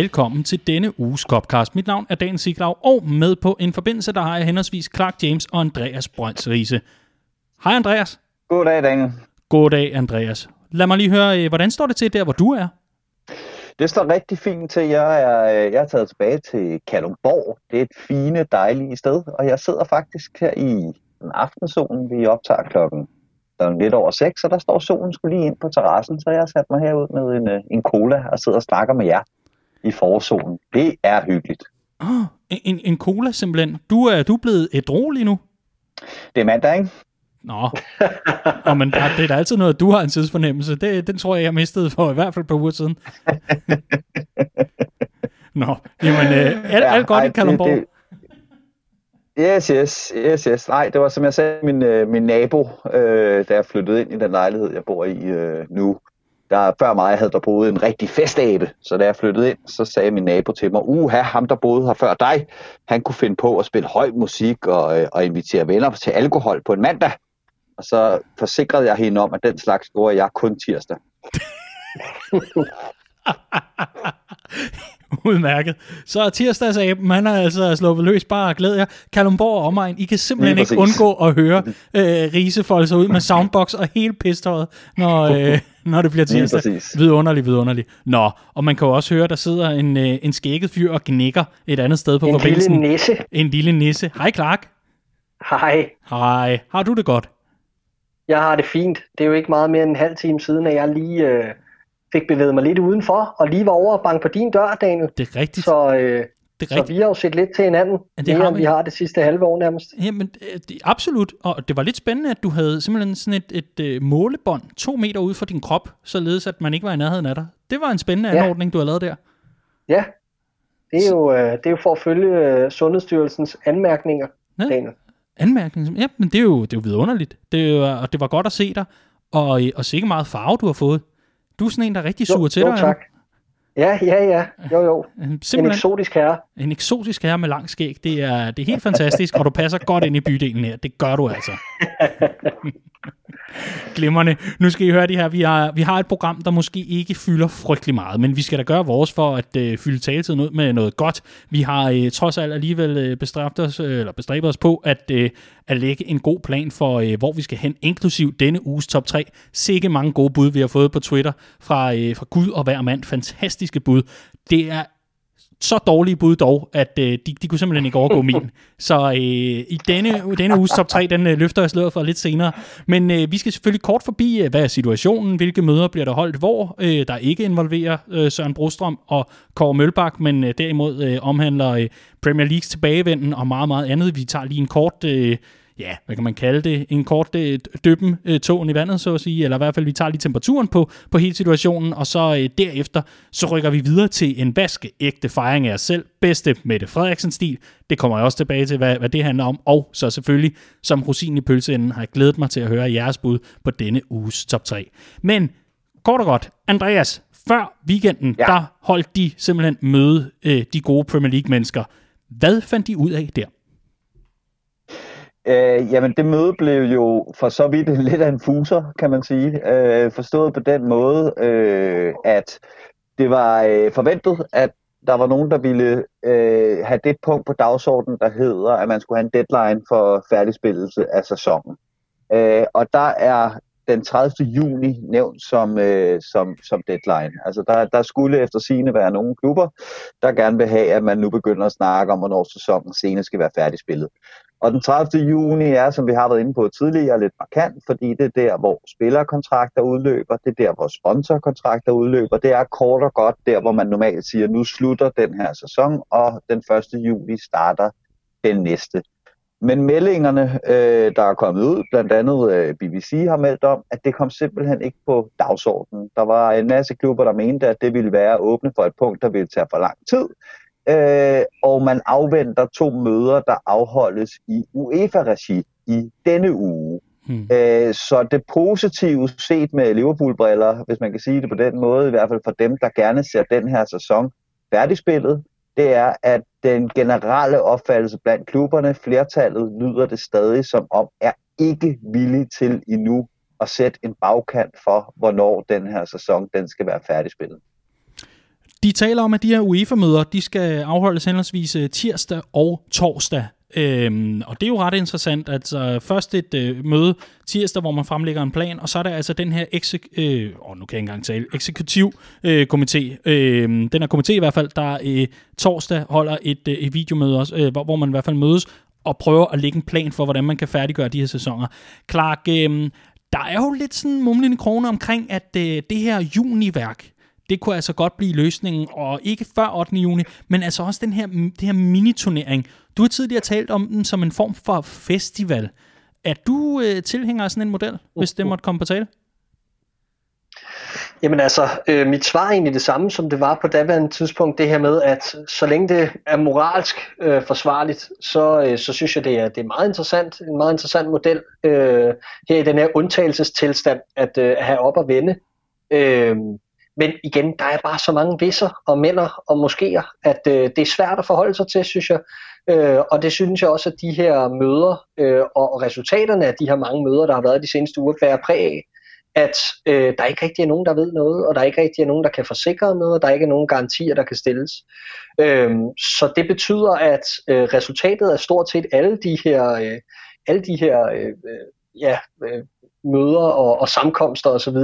Velkommen til denne uges Copcast. Mit navn er Dan Siglaug, og med på en forbindelse, der har jeg henholdsvis Clark James og Andreas Brønds Riese. Hej Andreas. Goddag, Daniel. Goddag, Andreas. Lad mig lige høre, øh, hvordan står det til der, hvor du er? Det står rigtig fint til. Jeg er, øh, jeg er taget tilbage til Kalumborg. Det er et fine, dejligt sted, og jeg sidder faktisk her i en aftensolen. Vi optager klokken der lidt over 6, og der står solen skulle lige ind på terrassen, så jeg har sat mig herud med en, øh, en cola og sidder og snakker med jer i forsolen. Det er hyggeligt. Oh, en, en cola simpelthen. Du er, du er blevet ædrolig nu? Det er mandag, ikke? Nå, oh, men der, det er da altid noget, du har en tidsfornemmelse. Det, den tror jeg, jeg mistede for i hvert fald på uger siden. Nå, jamen, øh, alt, ja, alt godt ej, i Kalundborg. Det, det, Yes, yes, yes, yes. Nej, det var som jeg sagde, min, øh, min nabo, øh, da jeg flyttede ind i den lejlighed, jeg bor i øh, nu, der før mig havde der boet en rigtig festabe. Så da jeg flyttede ind, så sagde min nabo til mig, uha, ham der boede her før dig, han kunne finde på at spille høj musik og, øh, og invitere venner til alkohol på en mandag. Og så forsikrede jeg hende om, at den slags gjorde jeg kun tirsdag. Udmærket. Så tirsdagsaben, man har altså sluppet løs bare glæder jer. Kalumborg og omegn, I kan simpelthen ikke undgå at høre øh, Riese folde sig ud med soundbox og hele pistøjet, når, øh, når det bliver tirsdag. Vidunderligt, vidunderligt. Nå, og man kan jo også høre, der sidder en, øh, en skægget fyr og gnækker et andet sted på en forbindelsen. En lille nisse. En lille nisse. Hej Clark. Hej. Hej. Har du det godt? Jeg har det fint. Det er jo ikke meget mere end en halv time siden, at jeg lige... Øh fik bevæget mig lidt udenfor, og lige var over og banke på din dør, Daniel. Det er rigtigt. Så, øh, det er så vi har jo set lidt til hinanden, ja, det har vi. vi har det sidste halve år nærmest. Jamen, øh, det, absolut. Og det var lidt spændende, at du havde simpelthen sådan et, et, et øh, målebånd to meter ude for din krop, således at man ikke var i nærheden af dig. Det var en spændende ja. anordning, du har lavet der. Ja, det er jo, øh, det er jo for at følge Sundhedsstyrelsens anmærkninger, ja. Daniel. Anmærkninger? Ja, men det er jo, det er jo vidunderligt. Det er jo, og det var godt at se dig, og, og sikke meget farve, du har fået. Du er sådan en, der er rigtig sur til dig. Jo, tak. Ja, ja, ja. Jo, jo. Simpelthen, en eksotisk herre. En eksotisk herre med lang skæg. Det er, det er helt fantastisk, og du passer godt ind i bydelen her. Det gør du altså. Glimmerne. Nu skal I høre det her. Vi har, vi har et program, der måske ikke fylder frygtelig meget, men vi skal da gøre vores for at øh, fylde taletiden ud med noget godt. Vi har øh, trods alt alligevel øh, bestræbt os, øh, eller bestræbet os på at, øh, at lægge en god plan for, øh, hvor vi skal hen, inklusiv denne uges top 3. Sikke mange gode bud, vi har fået på Twitter fra, øh, fra Gud og hver mand. Fantastiske bud. Det er så dårlige bud dog, at øh, de, de kunne simpelthen ikke overgå min. Så øh, i denne, denne uges top 3, den øh, løfter jeg sløret for lidt senere. Men øh, vi skal selvfølgelig kort forbi, øh, hvad er situationen, hvilke møder bliver der holdt hvor, øh, der ikke involverer øh, Søren Brostrøm og Kåre Mølbak, men øh, derimod øh, omhandler øh, Premier Leagues tilbagevenden og meget, meget andet. Vi tager lige en kort... Øh, ja, hvad kan man kalde det, en kort øh, døben øh, tåen i vandet, så at sige, eller i hvert fald, vi tager lige temperaturen på, på hele situationen, og så øh, derefter, så rykker vi videre til en vaskeægte fejring af os selv, bedste Mette Frederiksen-stil, det kommer jeg også tilbage til, hvad, hvad det handler om, og så selvfølgelig, som rosin i pølseenden, har jeg glædet mig til at høre jeres bud på denne uges top 3. Men, kort og godt, Andreas, før weekenden, ja. der holdt de simpelthen møde øh, de gode Premier League-mennesker. Hvad fandt de ud af der? Øh, jamen, det møde blev jo for så vidt lidt af en fuser, kan man sige. Øh, forstået på den måde, øh, at det var øh, forventet, at der var nogen, der ville øh, have det punkt på dagsordenen, der hedder, at man skulle have en deadline for færdigspillelse af sæsonen. Øh, og der er den 30. juni nævnt som, øh, som, som deadline. Altså der, der skulle efter sine være nogle klubber, der gerne vil have, at man nu begynder at snakke om, hvornår sæsonen senere skal være færdigspillet. Og den 30. juni er, som vi har været inde på tidligere, lidt markant, fordi det er der, hvor spillerkontrakter udløber, det er der, hvor sponsorkontrakter udløber, det er kort og godt der, hvor man normalt siger, nu slutter den her sæson, og den 1. juli starter den næste. Men meldingerne, øh, der er kommet ud, blandt andet øh, BBC har meldt om, at det kom simpelthen ikke på dagsordenen. Der var en masse klubber, der mente, at det ville være åbne for et punkt, der ville tage for lang tid øh, og man afventer to møder, der afholdes i UEFA-regi i denne uge. Hmm. Øh, så det positive set med Liverpool-briller, hvis man kan sige det på den måde, i hvert fald for dem, der gerne ser den her sæson færdigspillet, det er, at den generelle opfattelse blandt klubberne, flertallet, lyder det stadig som om, er ikke villig til endnu at sætte en bagkant for, hvornår den her sæson den skal være færdigspillet. De taler om, at de her UEFA-møder, de skal afholdes henholdsvis øh, tirsdag og torsdag. Øhm, og det er jo ret interessant. Altså først et øh, møde tirsdag, hvor man fremlægger en plan, og så er der altså den her eksek- øh, oh, nu kan jeg ikke engang tale, eksekutiv øh, komité. Øh, den her komité i hvert fald, der øh, torsdag holder et, øh, et videomøde også, øh, hvor, hvor man i hvert fald mødes og prøver at lægge en plan for, hvordan man kan færdiggøre de her sæsoner. Clark, øh, der er jo lidt sådan mumlende krone omkring, at øh, det her juniværk, det kunne altså godt blive løsningen, og ikke før 8. juni, men altså også den her, det her miniturnering. Du har tidligere talt om den som en form for festival. Er du øh, tilhænger af sådan en model, hvis det måtte komme på tale? Jamen altså, øh, mit svar er egentlig det samme, som det var på daværende tidspunkt, det her med, at så længe det er moralsk øh, forsvarligt, så, øh, så synes jeg, det er, det er meget interessant, en meget interessant model øh, her i den her undtagelsestilstand, at, øh, have op og vende. Øh, men igen, der er bare så mange visser og mænder og moskéer, at øh, det er svært at forholde sig til, synes jeg. Øh, og det synes jeg også, at de her møder øh, og resultaterne af de her mange møder, der har været de seneste uger, bærer præg af, at øh, der ikke rigtig er nogen, der ved noget, og der ikke rigtig er nogen, der kan forsikre noget, og der ikke er nogen garantier, der kan stilles. Øh, så det betyder, at øh, resultatet af stort set alle de her, øh, alle de her øh, øh ja, øh, møder og, og samkomster osv.,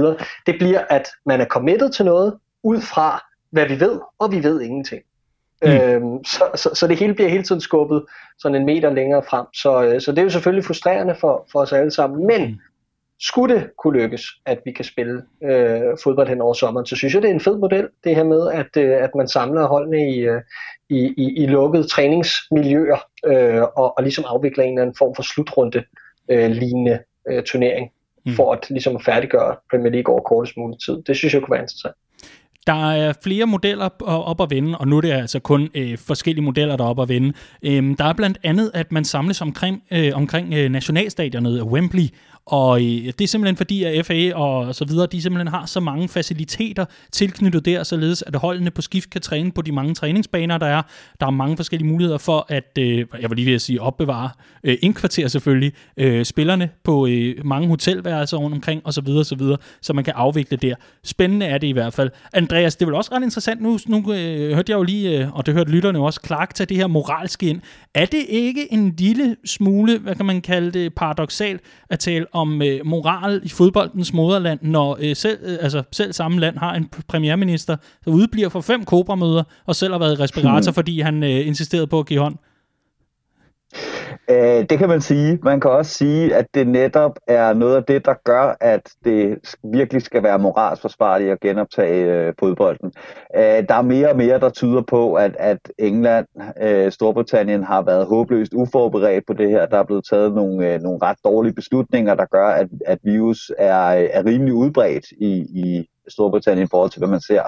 det bliver, at man er committed til noget, ud fra hvad vi ved, og vi ved ingenting. Mm. Øhm, så, så, så det hele bliver hele tiden skubbet sådan en meter længere frem. Så, øh, så det er jo selvfølgelig frustrerende for, for os alle sammen. Men mm. skulle det kunne lykkes, at vi kan spille øh, fodbold hen over sommeren, så synes jeg, det er en fed model, det her med, at, øh, at man samler holdene i, øh, i, i, i lukkede træningsmiljøer øh, og, og ligesom afvikler en eller anden form for slutrunde øh, lignende øh, turnering mm. for at ligesom færdiggøre Premier League over kortest mulig tid. Det synes jeg kunne være interessant. Der er flere modeller op at vende, og nu er det altså kun øh, forskellige modeller, der er op at vende. Øhm, der er blandt andet, at man samles omkring, øh, omkring øh, nationalstadionet Wembley, og øh, det er simpelthen fordi, at FA og så videre, de simpelthen har så mange faciliteter tilknyttet der, således at holdene på skift kan træne på de mange træningsbaner, der er. Der er mange forskellige muligheder for at, øh, jeg vil lige ved at sige, opbevare, øh, indkvartere selvfølgelig, øh, spillerne på øh, mange hotelværelser rundt omkring, og så videre, så videre, så man kan afvikle der. Spændende er det i hvert fald. Andreas, det er vel også ret interessant, nu, nu øh, hørte jeg jo lige, øh, og det hørte lytterne også, Clark tage det her moralske ind. Er det ikke en lille smule, hvad kan man kalde det, paradoxalt at tale om øh, moral i fodboldens moderland, når øh, selv, øh, altså, selv samme land har en premierminister, der udbliver for fem kobramøder, og selv har været respirator, hmm. fordi han øh, insisterede på at give hånd. Øh, det kan man sige. Man kan også sige, at det netop er noget af det, der gør, at det virkelig skal være moralsk forsvarligt at genoptage øh, fodbolden. Øh, der er mere og mere, der tyder på, at, at England, øh, Storbritannien har været håbløst uforberedt på det her. Der er blevet taget nogle, øh, nogle ret dårlige beslutninger, der gør, at, at virus er, øh, er rimelig udbredt i, i Storbritannien i forhold til, hvad man ser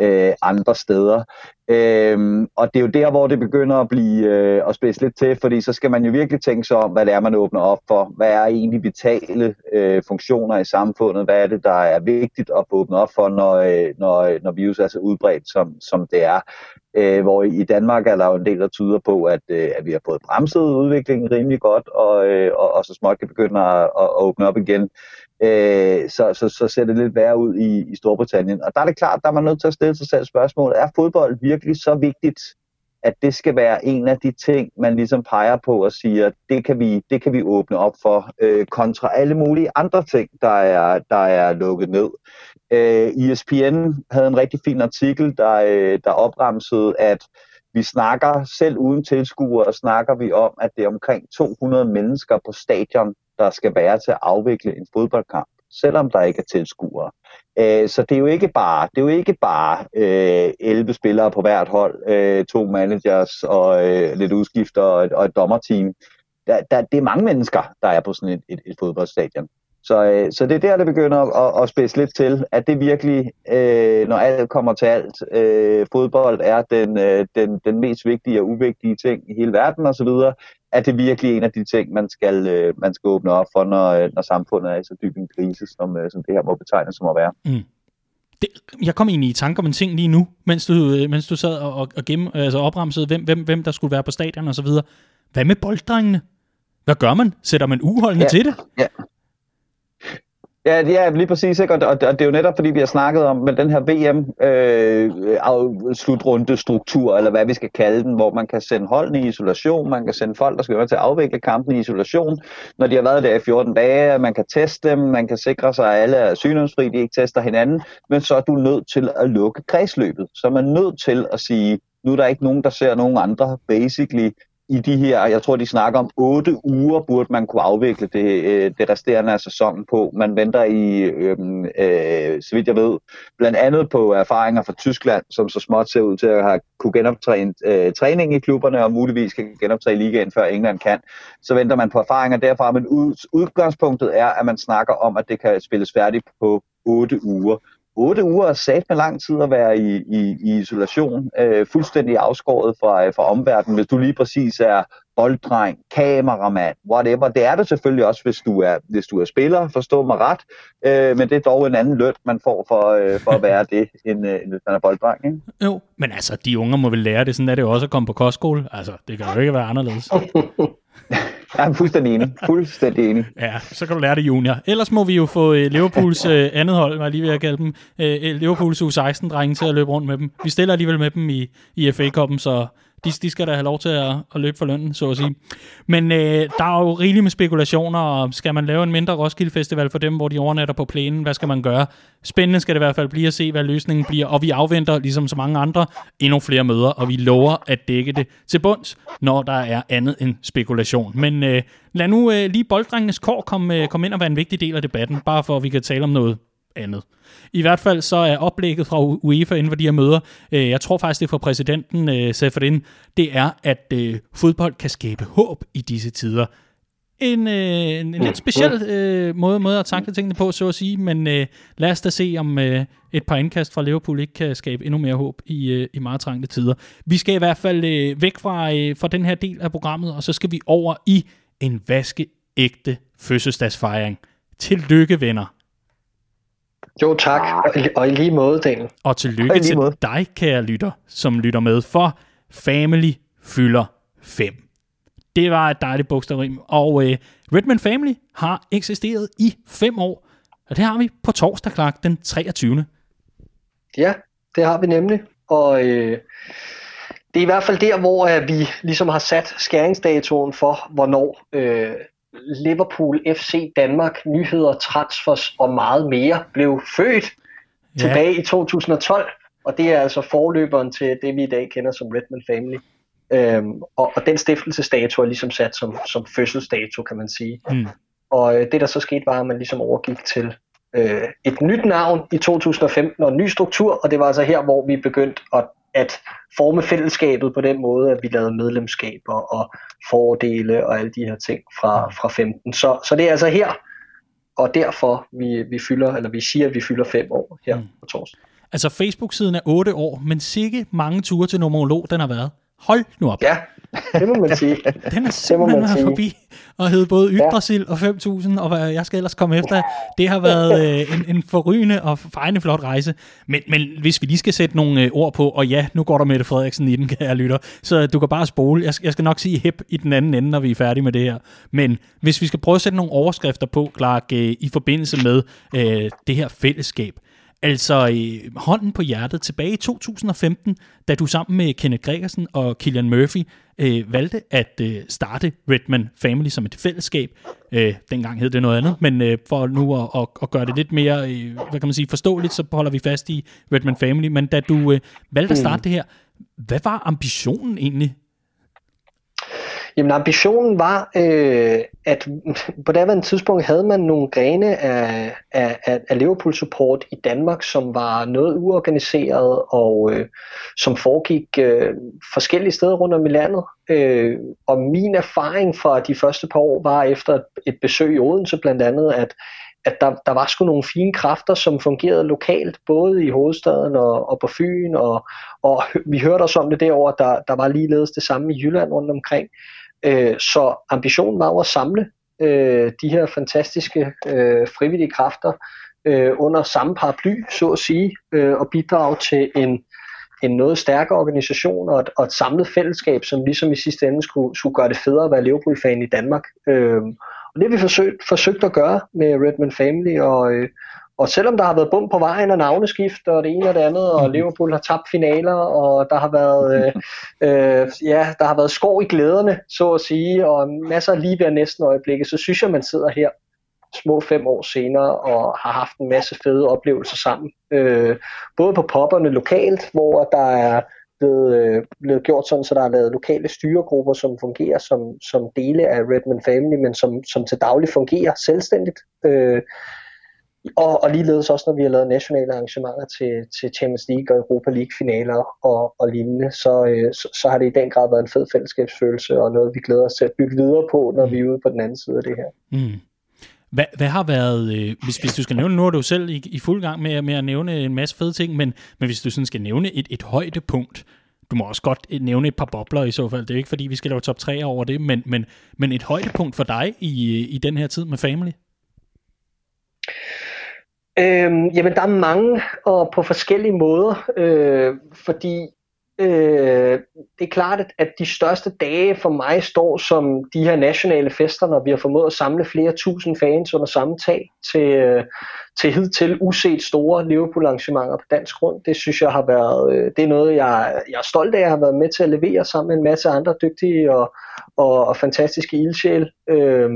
øh, andre steder. Øhm, og det er jo der, hvor det begynder at blive øh, at spidse lidt til, fordi så skal man jo virkelig tænke sig om, hvad det er, man åbner op for. Hvad er egentlig vitale øh, funktioner i samfundet? Hvad er det, der er vigtigt at åbne op for, når, øh, når, når virus er så udbredt, som, som det er? Øh, hvor i Danmark er der jo en del, der tyder på, at, øh, at vi har fået bremset udviklingen rimelig godt, og, øh, og, og så småt kan begynde at, at åbne op igen øh, så, så, så ser det lidt værre ud i, i Storbritannien. Og der er det klart, der er man nødt til at stille sig selv spørgsmålet, er fodbold virkelig så vigtigt, at det skal være en af de ting, man ligesom peger på og siger, det kan vi, det kan vi åbne op for, øh, kontra alle mulige andre ting, der er, der er lukket ned. Øh, ESPN havde en rigtig fin artikel, der, øh, der opremsede, at vi snakker selv uden tilskuere, snakker vi om, at det er omkring 200 mennesker på stadion, der skal være til at afvikle en fodboldkamp, selvom der ikke er tilskuere. Øh, så det er jo ikke bare, det er jo ikke bare øh, 11 spillere på hvert hold, øh, to managers og øh, lidt udskifter og et, og et dommerteam. Der, der, det er mange mennesker, der er på sådan et, et, et fodboldstadion. Så, øh, så det er der, det begynder at, at spidse lidt til, at det virkelig, øh, når alt kommer til alt, øh, fodbold er den, øh, den, den mest vigtige og uvigtige ting i hele verden osv., at det virkelig en af de ting, man skal, øh, man skal åbne op for, når, øh, når samfundet er i så dyb en krise, som, øh, som det her må betegnes som at være. Mm. Det, jeg kom egentlig i tanke om en ting lige nu, mens du, øh, mens du sad og, og, og gemme, altså opremsede, hvem, hvem, hvem der skulle være på stadion og så videre. Hvad med bolddrengene? Hvad gør man? Sætter man uholdende ja, til det? Ja. Ja, det er lige præcis, ikke? Og, og det er jo netop fordi, vi har snakket om med den her VM-slutrunde-struktur, øh, eller hvad vi skal kalde den, hvor man kan sende holdene i isolation, man kan sende folk, der skal være til at afvikle kampen i isolation, når de har været der i 14 dage, man kan teste dem, man kan sikre sig, at alle er sygdomsfri, de ikke tester hinanden, men så er du nødt til at lukke kredsløbet. Så er man nødt til at sige, nu er der ikke nogen, der ser nogen andre, basically, i de her, jeg tror de snakker om otte uger, burde man kunne afvikle det, øh, det resterende af sæsonen på. Man venter i, øhm, øh, så vidt jeg ved, blandt andet på erfaringer fra Tyskland, som så småt ser ud til at have kunne genoptræne øh, træning i klubberne, og muligvis kan genoptræne ligaen, før England kan. Så venter man på erfaringer derfra, men ud, udgangspunktet er, at man snakker om, at det kan spilles færdigt på otte uger otte uger er sat med lang tid at være i, i, i isolation, øh, fuldstændig afskåret fra, øh, fra omverdenen, hvis du lige præcis er bolddreng, kameramand, whatever. Det er det selvfølgelig også, hvis du er, hvis du er spiller, forstå mig ret, øh, men det er dog en anden løn, man får for, øh, for at være det, end, øh, end hvis man er bolddreng. Ikke? Jo, men altså, de unger må vel lære det, sådan er det jo også at komme på kostskole. Altså, det kan jo ikke være anderledes. Jeg er fuldstændig enig. Fuldstændig enig. Ja, så kan du lære det, junior. Ellers må vi jo få uh, Liverpools uh, andet hold, var lige ved at kalde dem, uh, Liverpools U16-drenge til at løbe rundt med dem. Vi stiller alligevel med dem i, i FA-koppen, så de, de skal da have lov til at, at løbe for lønnen, så at sige. Men øh, der er jo rigeligt med spekulationer, og skal man lave en mindre Roskilde Festival for dem, hvor de overnatter på plænen, hvad skal man gøre? Spændende skal det i hvert fald blive at se, hvad løsningen bliver, og vi afventer, ligesom så mange andre, endnu flere møder, og vi lover at dække det til bunds, når der er andet end spekulation. Men øh, lad nu øh, lige bolddrengenes kår komme, øh, komme ind og være en vigtig del af debatten, bare for at vi kan tale om noget andet. I hvert fald så er oplægget fra UEFA inden for de her møder, øh, jeg tror faktisk det er fra præsidenten øh, Seferin, det er, at øh, fodbold kan skabe håb i disse tider. En, øh, en, en lidt speciel øh, måde, måde at takle tingene på, så at sige, men øh, lad os da se, om øh, et par indkast fra Liverpool ikke kan skabe endnu mere håb i, øh, i meget trængte tider. Vi skal i hvert fald øh, væk fra, øh, fra den her del af programmet, og så skal vi over i en vaskeægte fødselsdagsfejring. Tillykke, venner! Jo tak, og i lige måde, Daniel. Og tillykke til måde. dig, kære lytter, som lytter med, for Family fylder 5. Det var et dejligt bogstavrim, og øh, Redman Family har eksisteret i 5 år, og det har vi på torsdag kl. den 23. Ja, det har vi nemlig, og øh, det er i hvert fald der, hvor øh, vi ligesom har sat skæringsdatoen for, hvornår øh, Liverpool, FC Danmark, nyheder, transfers og meget mere blev født ja. tilbage i 2012. Og det er altså forløberen til det, vi i dag kender som Redman Family. Øhm, og, og den stiftelsesdato er ligesom sat som, som fødselsdato, kan man sige. Mm. Og øh, det, der så skete, var, at man ligesom overgik til øh, et nyt navn i 2015 og en ny struktur, og det var altså her, hvor vi begyndte at at forme fællesskabet på den måde, at vi lavede medlemskaber og fordele og alle de her ting fra, fra 15. Så, så det er altså her, og derfor vi, vi fylder, eller vi siger, at vi fylder fem år her mm. på torsdag. Altså Facebook-siden er 8 år, men sikke mange ture til numerolog, den har været. Hold nu op. Ja, det må man sige. Den er simpelthen været forbi og hed både Yggdrasil ja. og 5000, og hvad jeg skal ellers komme efter. Det har været øh, en, en forrygende og fejende flot rejse. Men, men hvis vi lige skal sætte nogle øh, ord på, og ja, nu går der Mette Frederiksen i den, kan jeg lytte, så du kan bare spole. Jeg, jeg skal nok sige hip i den anden ende, når vi er færdige med det her. Men hvis vi skal prøve at sætte nogle overskrifter på, Clark, øh, i forbindelse med øh, det her fællesskab, Altså, øh, hånden på hjertet, tilbage i 2015, da du sammen med Kenneth Gregersen og Killian Murphy øh, valgte at øh, starte Redman Family som et fællesskab. Øh, dengang hed det noget andet, men øh, for nu at, at, at gøre det lidt mere, øh, hvad kan man sige, forståeligt, så holder vi fast i Redman Family. Men da du øh, valgte at starte mm. det her, hvad var ambitionen egentlig Jamen ambitionen var, øh, at på daværende tidspunkt havde man nogle grene af, af, af Liverpool support i Danmark, som var noget uorganiseret og øh, som foregik øh, forskellige steder rundt om i landet. Øh, og min erfaring fra de første par år var efter et besøg i Odense blandt andet, at at der, der var sgu nogle fine kræfter, som fungerede lokalt, både i hovedstaden og, og på Fyn, og, og vi hørte også om det derovre, der, der var ligeledes det samme i Jylland rundt omkring. Øh, så ambitionen var jo at samle øh, de her fantastiske øh, frivillige kræfter øh, under samme paraply, så at sige, øh, og bidrage til en, en noget stærkere organisation og et, og et samlet fællesskab, som ligesom i sidste ende skulle, skulle gøre det federe at være Liverpool-fan i Danmark. Øh, Og det har vi forsøgt, forsøgt at gøre med Redman Family, og, øh, og selvom der har været bum på vejen og navneskift og det ene og det andet, og mm. Liverpool har tabt finaler, og der har været, øh, øh, ja, der har været skov i glæderne, så at sige, og masser af lige ved næsten øjeblikke, så synes jeg, man sidder her små fem år senere og har haft en masse fede oplevelser sammen. Øh, både på popperne lokalt, hvor der er blevet, øh, blevet gjort sådan, så der er lavet lokale styregrupper, som fungerer som, som dele af Redman Family, men som, som til daglig fungerer selvstændigt. Øh, og, og ligeledes også, når vi har lavet nationale arrangementer til, til Champions League og Europa League finaler og, og lignende, så, øh, så, så har det i den grad været en fed fællesskabsfølelse og noget, vi glæder os til at bygge videre på, når vi er ude på den anden side af det her. Mm. Hvad, hvad har været, øh, hvis, hvis du skal nævne, nu er du selv i, i fuld gang med, med at nævne en masse fede ting, men, men hvis du sådan skal nævne et, et højdepunkt, du må også godt øh, nævne et par bobler i så fald, det er ikke fordi, vi skal lave top 3 over det, men, men, men et højdepunkt for dig i, øh, i den her tid med Family? Øhm, jamen, der er mange, og på forskellige måder, øh, fordi øh, det er klart, at, at de største dage for mig står som de her nationale fester, når vi har formået at samle flere tusind fans under samme tag til, øh, til hidtil uset store Liverpool-arrangementer på dansk grund. Det synes jeg har været, øh, det er noget, jeg, jeg er stolt af at have været med til at levere sammen med en masse andre dygtige og, og, og fantastiske ildsjæl. Øh,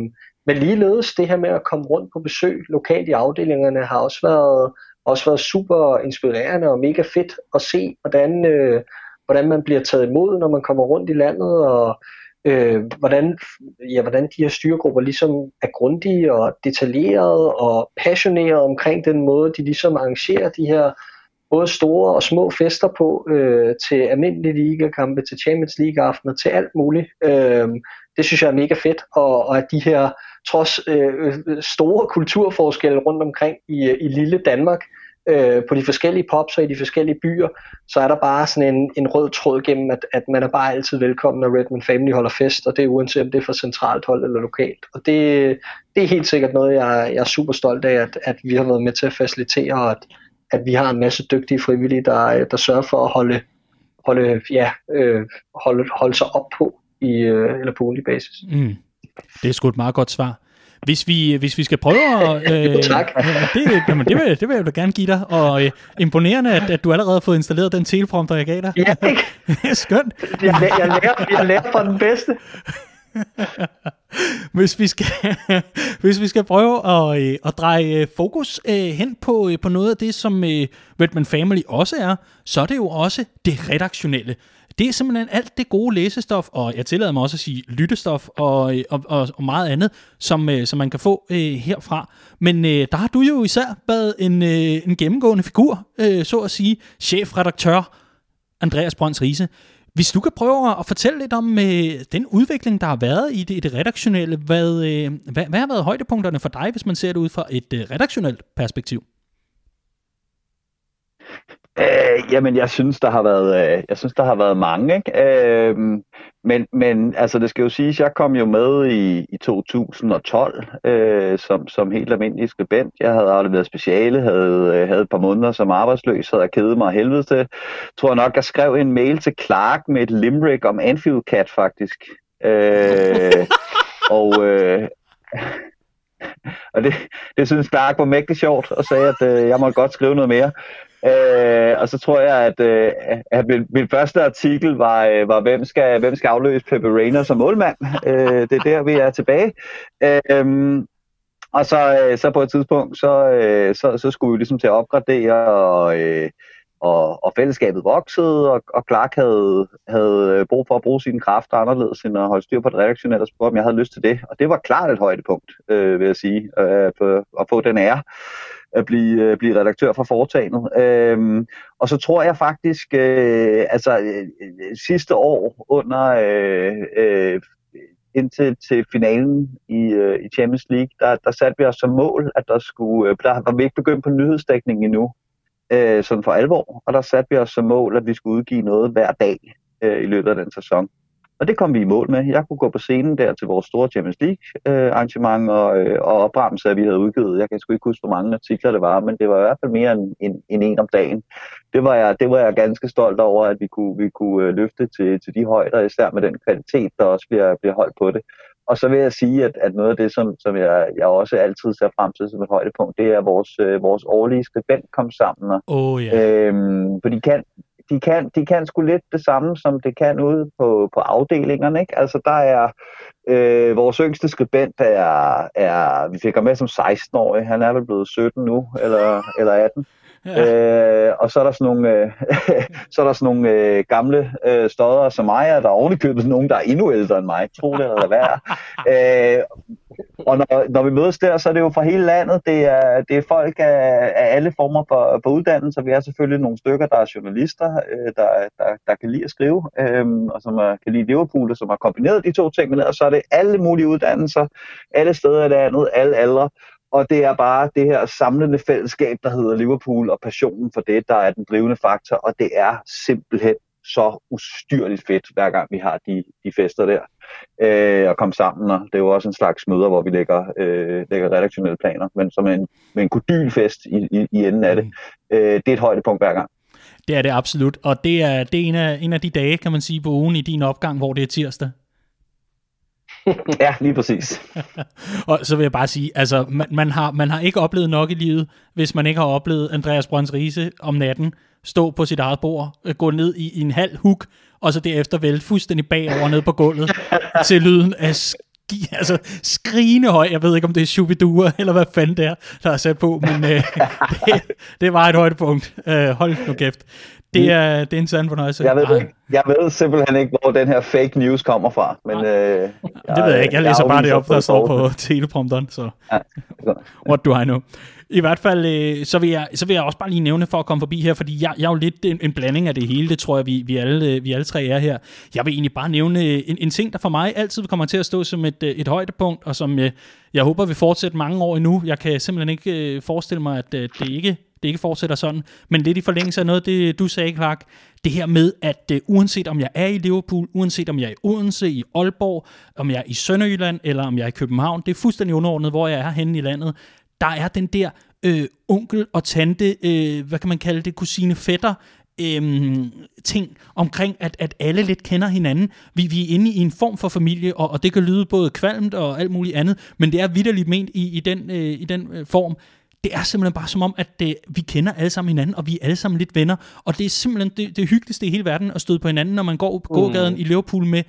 men ligeledes det her med at komme rundt på besøg lokalt i afdelingerne har også været, også været super inspirerende og mega fedt at se, hvordan, øh, hvordan man bliver taget imod, når man kommer rundt i landet, og øh, hvordan, ja, hvordan de her styregrupper ligesom er grundige og detaljerede og passionerede omkring den måde, de ligesom arrangerer de her både store og små fester på øh, til almindelige ligakampe, til Champions League aftener, til alt muligt. Øh, det synes jeg er mega fedt, og, og at de her trods øh, øh, store kulturforskelle rundt omkring i, øh, i lille Danmark, øh, på de forskellige pops og i de forskellige byer, så er der bare sådan en, en rød tråd gennem, at, at man er bare altid velkommen, når Redmond Family holder fest, og det er uanset om det er fra centralt hold eller lokalt. Og det, det er helt sikkert noget, jeg, jeg er super stolt af, at, at vi har været med til at facilitere, og at, at vi har en masse dygtige frivillige, der, øh, der sørger for at holde, holde, ja, øh, holde, holde sig op på i, øh, eller på ugenlig basis. Mm. Det er sgu et meget godt svar. Hvis vi, hvis vi skal prøve at... Øh, tak. Det, jamen, det, vil, det vil jeg da gerne give dig. Og øh, imponerende, at, at du allerede har fået installeret den teleprompter, jeg gav dig. Ja, Skønt. Jeg, jeg, lærer, jeg lærer fra den bedste. hvis, vi skal, hvis vi skal prøve at, øh, at dreje øh, fokus øh, hen på, på noget af det, som Redman Family også er, så er det jo også det redaktionelle. Det er simpelthen alt det gode læsestof, og jeg tillader mig også at sige lyttestof og, og, og, og meget andet, som, øh, som man kan få øh, herfra. Men øh, der har du jo især været en, øh, en gennemgående figur, øh, så at sige, chefredaktør Andreas Brøns Riese. Hvis du kan prøve at fortælle lidt om øh, den udvikling, der har været i det, i det redaktionelle, hvad, øh, hvad, hvad har været højdepunkterne for dig, hvis man ser det ud fra et øh, redaktionelt perspektiv? Øh, jamen, jeg synes, der har været, øh, jeg synes, der har været mange. Ikke? Øh, men, men altså, det skal jo siges, jeg kom jo med i, i 2012 øh, som, som helt almindelig skribent. Jeg havde afleveret speciale, havde, øh, havde et par måneder som arbejdsløs, havde kedet mig helvede til. Tror jeg nok, jeg skrev en mail til Clark med et limerick om Anfield Cat, faktisk. Øh, og... Øh, og det, det synes Clark var mægtig sjovt, og sagde, at øh, jeg måtte godt skrive noget mere. Øh, og så tror jeg, at, øh, at min, min første artikel var, øh, var hvem, skal, hvem skal afløse Pepe Reina som målmand. Øh, det er der, vi er tilbage. Øh, og så, øh, så på et tidspunkt, så, øh, så, så skulle vi ligesom til at opgradere, og, øh, og, og fællesskabet voksede, og, og Clark havde, havde øh, brug for at bruge sine kræfter anderledes, end at holde styr på det redaktionelle, og spurgte, om jeg havde lyst til det. Og det var klart et højdepunkt, øh, vil jeg sige, øh, at, at få den ære at blive, øh, blive redaktør for foretagendet. Øhm, og så tror jeg faktisk, øh, altså øh, øh, sidste år under øh, øh, indtil til finalen i, øh, i Champions League, der, der satte vi os som mål, at der skulle, øh, der var vi ikke begyndt på nyhedsdækning endnu, øh, sådan for alvor, og der satte vi os som mål, at vi skulle udgive noget hver dag øh, i løbet af den sæson. Og det kom vi i mål med. Jeg kunne gå på scenen der til vores store Champions League øh, arrangement og, øh, og opremse, at vi havde udgivet. Jeg kan sgu ikke huske, hvor mange artikler det var, men det var i hvert fald mere end, end, end en om dagen. Det var, jeg, det var jeg ganske stolt over, at vi kunne, vi kunne øh, løfte til, til de højder, især med den kvalitet, der også bliver, bliver holdt på det. Og så vil jeg sige, at, at noget af det, som, som jeg, jeg også altid ser frem til som et højdepunkt, det er vores, øh, vores årlige skribent kom sammen. Oh, yeah. øhm, for de kan, de kan, de kan sgu lidt det samme, som det kan ude på, på afdelingerne. Ikke? Altså der er øh, vores yngste skribent, er, er, vi fik ham med som 16-årig, han er vel blevet 17 nu, eller, eller 18. Ja. Øh, og så er der sådan nogle, øh, så er der sådan nogle øh, gamle øh, stodder som mig, og der er ovenikøbet nogen, der er endnu ældre end mig, tro det eller hvad. Øh, og når, når vi mødes der, så er det jo fra hele landet. Det er, det er folk af, af alle former for, for uddannelser. Vi er selvfølgelig nogle stykker, der er journalister, øh, der, der, der kan lide at skrive, øh, og som er, kan lide Liverpool, og som har kombineret de to ting med og så er det alle mulige uddannelser, alle steder i landet, alle aldre, og det er bare det her samlende fællesskab, der hedder Liverpool, og passionen for det, der er den drivende faktor, og det er simpelthen så ustyrligt fedt, hver gang vi har de, de fester der, øh, at komme sammen, og det er jo også en slags møder, hvor vi lægger, øh, lægger redaktionelle planer, men som en, med en kodylfest i, i, i enden af det. Mm. Øh, det er et højdepunkt hver gang. Det er det absolut, og det er, det er en, af, en af de dage, kan man sige, på ugen i din opgang, hvor det er tirsdag. ja, lige præcis. og så vil jeg bare sige, altså, man, man, har, man har ikke oplevet nok i livet, hvis man ikke har oplevet Andreas Brøns Riese om natten stå på sit eget bord, øh, gå ned i, i en halv huk, og så derefter vælte fuldstændig bagover ned på gulvet til lyden af ski, altså skrigende høj. Jeg ved ikke, om det er Shubidua, eller hvad fanden det er, der er sat på, men øh, det, det var et højdepunkt. Øh, hold nu kæft. Det er, det er en sand fornøjelse. Jeg ved, ikke, jeg ved simpelthen ikke, hvor den her fake news kommer fra. Men, øh, det ved jeg ikke. Jeg læser jeg bare det op, der står på teleprompteren. Så ja. what do I know? I hvert fald, øh, så, vil jeg, så vil jeg også bare lige nævne for at komme forbi her, fordi jeg, jeg er jo lidt en, en blanding af det hele, det tror jeg, vi, vi, alle, vi alle tre er her. Jeg vil egentlig bare nævne en, en ting, der for mig altid kommer til at stå som et, et højdepunkt, og som jeg, jeg håber vil fortsætte mange år endnu. Jeg kan simpelthen ikke forestille mig, at det ikke det ikke fortsætter sådan. Men lidt i forlængelse af noget, det du sagde, Clark, det her med, at uh, uanset om jeg er i Liverpool, uanset om jeg er i Odense, i Aalborg, om jeg er i Sønderjylland, eller om jeg er i København, det er fuldstændig underordnet, hvor jeg er henne i landet. Der er den der øh, onkel og tante, øh, hvad kan man kalde det, kusine fætter, øhm, ting omkring, at, at alle lidt kender hinanden. Vi, vi er inde i en form for familie, og, og det kan lyde både kvalmt og alt muligt andet, men det er vidderligt ment i, i den, øh, i den øh, form det er simpelthen bare som om, at det, vi kender alle sammen hinanden, og vi er alle sammen lidt venner, og det er simpelthen det, det hyggeligste i hele verden at støde på hinanden, når man går på gågaden mm. i Liverpool med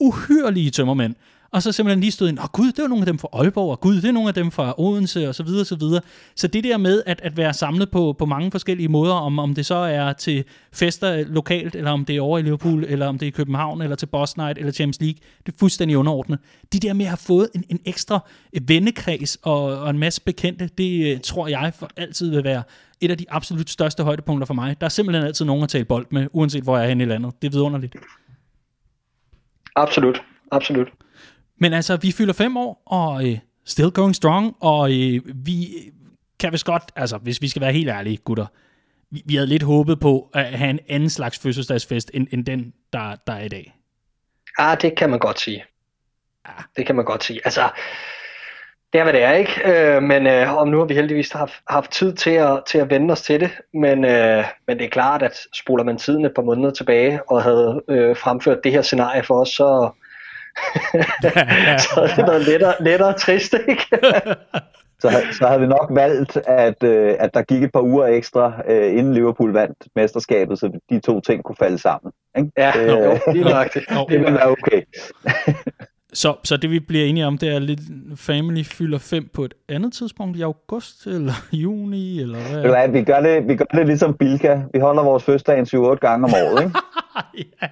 uhyrlige tømmermænd og så simpelthen lige stod ind, åh gud, det var nogle af dem fra Aalborg, og gud, det er nogle af dem fra Odense, og så videre, og så videre. Så det der med at, at være samlet på, på mange forskellige måder, om, om det så er til fester lokalt, eller om det er over i Liverpool, eller om det er i København, eller til Boss Night, eller Champions League, det er fuldstændig underordnet. De der med at have fået en, en ekstra vennekreds og, og en masse bekendte, det øh, tror jeg for altid vil være et af de absolut største højdepunkter for mig. Der er simpelthen altid nogen at tale bold med, uanset hvor jeg er henne i landet. Det er vidunderligt. Absolut, absolut. Men altså, vi fylder fem år, og øh, still going strong, og øh, vi kan vist godt, altså hvis vi skal være helt ærlige, gutter, vi, vi havde lidt håbet på at have en anden slags fødselsdagsfest, end, end den, der, der er i dag. Ja, det kan man godt sige. Ja. Det kan man godt sige. Altså, det er, hvad det er, ikke? Øh, men øh, om nu har vi heldigvis haft, haft tid til at, til at vende os til det. Men, øh, men det er klart, at spoler man tiden et par måneder tilbage og havde øh, fremført det her scenarie for os, så, så er det noget lettere, lettere trist, ikke? så, så havde vi nok valgt, at, øh, at der gik et par uger ekstra, øh, inden Liverpool vandt mesterskabet, så de to ting kunne falde sammen. Ikke? Ja, øh, jo, lige nok. Det, det ville være okay. Så, så det vi bliver enige om, det er lidt Family fylder 5 på et andet tidspunkt i august eller juni, eller hvad? Ja, vi, gør det, vi gør det ligesom Bilka. Vi holder vores fødselsdag 7-8 gange om året, ikke? ja,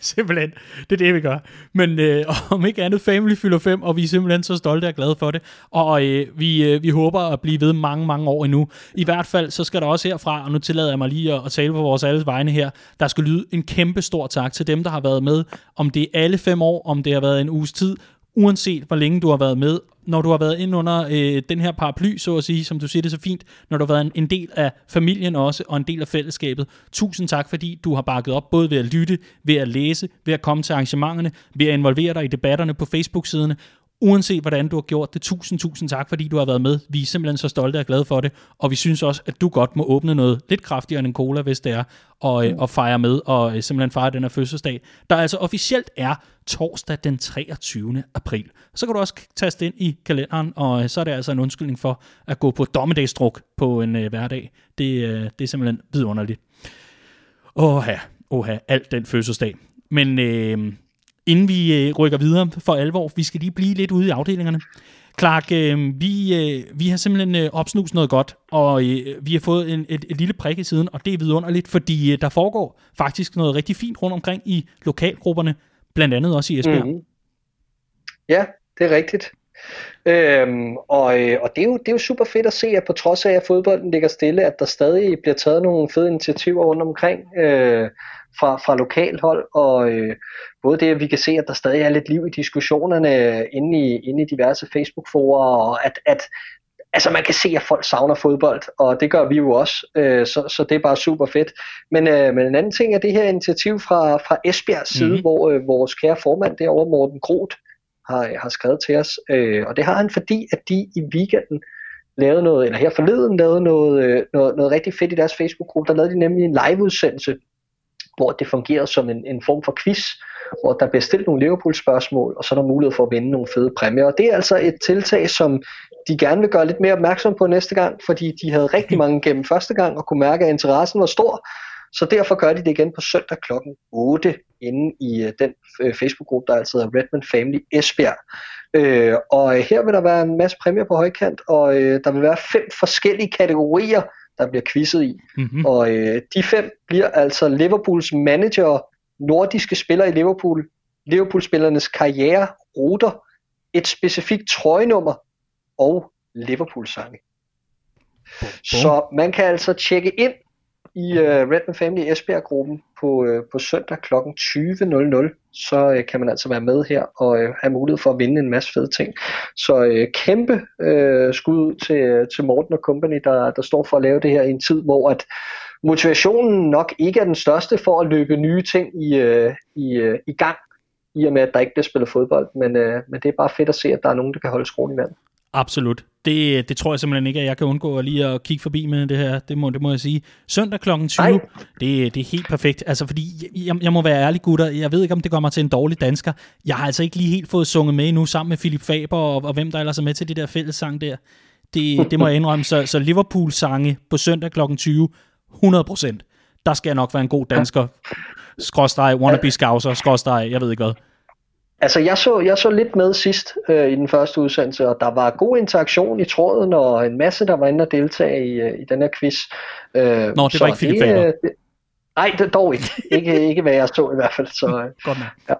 simpelthen. Det er det, vi gør. Men øh, om ikke andet, Family fylder 5, og vi er simpelthen så stolte og glade for det. Og øh, vi, øh, vi håber at blive ved mange, mange år endnu. I hvert fald, så skal der også herfra, og nu tillader jeg mig lige at, at tale på vores alles vegne her, der skal lyde en kæmpe stor tak til dem, der har været med. Om det er alle fem år, om det har været en uges tid, uanset hvor længe du har været med, når du har været ind under øh, den her paraply, så at sige, som du siger det så fint, når du har været en, en del af familien også, og en del af fællesskabet. Tusind tak, fordi du har bakket op, både ved at lytte, ved at læse, ved at komme til arrangementerne, ved at involvere dig i debatterne på Facebook-siderne uanset hvordan du har gjort det. Tusind, tusind tak, fordi du har været med. Vi er simpelthen så stolte og glade for det, og vi synes også, at du godt må åbne noget lidt kraftigere end en cola, hvis det er, og, mm. og fejre med, og simpelthen fejre den her fødselsdag, der altså officielt er torsdag den 23. april. Så kan du også taste ind i kalenderen, og så er det altså en undskyldning for at gå på dommedagsdruk på en øh, hverdag. Det, øh, det er simpelthen vidunderligt. Åh ja, åh alt den fødselsdag. Men øh, inden vi øh, rykker videre for alvor, vi skal lige blive lidt ude i afdelingerne. Clark, øh, vi, øh, vi har simpelthen øh, opsnuset noget godt, og øh, vi har fået en, et, et lille prik i siden, og det er vidunderligt, fordi øh, der foregår faktisk noget rigtig fint rundt omkring i lokalgrupperne, blandt andet også i Esbjerg. Mm-hmm. Ja, det er rigtigt. Øhm, og øh, og det, er jo, det er jo super fedt at se, at på trods af, at fodbolden ligger stille, at der stadig bliver taget nogle fede initiativer rundt omkring øh, fra, fra lokalhold, og øh, både det, at vi kan se, at der stadig er lidt liv i diskussionerne inde i, inde i diverse Facebook-forer, og at, at altså man kan se, at folk savner fodbold, og det gør vi jo også, øh, så, så det er bare super fedt. Men, øh, men en anden ting er det her initiativ fra, fra Esbjergs side, mm-hmm. hvor øh, vores kære formand derovre, Morten Groth, har, har skrevet til os. Øh, og det har han, fordi at de i weekenden lavede noget, eller her forleden lavede noget, øh, noget, noget rigtig fedt i deres Facebook-gruppe. Der lavede de nemlig en live-udsendelse, hvor det fungerede som en, en form for quiz, hvor der bliver stillet nogle Liverpool-spørgsmål, og så er der mulighed for at vinde nogle fede præmier. Og det er altså et tiltag, som de gerne vil gøre lidt mere opmærksom på næste gang, fordi de havde rigtig mange gennem første gang, og kunne mærke, at interessen var stor. Så derfor gør de det igen på søndag kl. 8 inde i øh, den øh, Facebook-gruppe, der altid hedder Redman Family Esbjerg. Uh, og her vil der være en masse præmier på højkant, og der vil være fem forskellige kategorier, der bliver quizzet i. Mm-hmm. Og uh, de fem bliver altså Liverpools manager, nordiske spillere i Liverpool, Liverpool-spillernes karriere, ruter, et specifikt trøjenummer og Liverpool-sange. Så man kan altså tjekke ind i øh, uh, Redman Family Esbjerg-gruppen på, uh, på søndag kl. 20.00, så uh, kan man altså være med her og uh, have mulighed for at vinde en masse fede ting. Så uh, kæmpe uh, skud til, til Morten og company, der, der står for at lave det her i en tid, hvor at motivationen nok ikke er den største for at løbe nye ting i, uh, i, uh, i gang, i og med at der ikke bliver spillet fodbold, men, uh, men det er bare fedt at se, at der er nogen, der kan holde skruen i vandet. Absolut. Det, det tror jeg simpelthen ikke, at jeg kan undgå at lige at kigge forbi med det her. Det må, det må jeg sige. Søndag kl. 20, det, det er helt perfekt. Altså, fordi jeg, jeg må være ærlig, gutter. Jeg ved ikke, om det mig til en dårlig dansker. Jeg har altså ikke lige helt fået sunget med nu sammen med Philip Faber og, og hvem der ellers er med til det der fællessang der. Det, det må jeg indrømme. Så, så Liverpool-sange på søndag kl. 20, 100 procent. Der skal jeg nok være en god dansker. Skråstreg, wannabe scouser, skråstreg, jeg ved ikke hvad. Altså, jeg så, jeg så lidt med sidst øh, i den første udsendelse, og der var god interaktion i tråden, og en masse, der var inde og deltage i, øh, i den her quiz. Øh, Nå, det var ikke Philip Faber. Øh, nej, det dog ikke. ikke. Ikke hvad jeg så i hvert fald. Så, øh, Godt nok. Ja.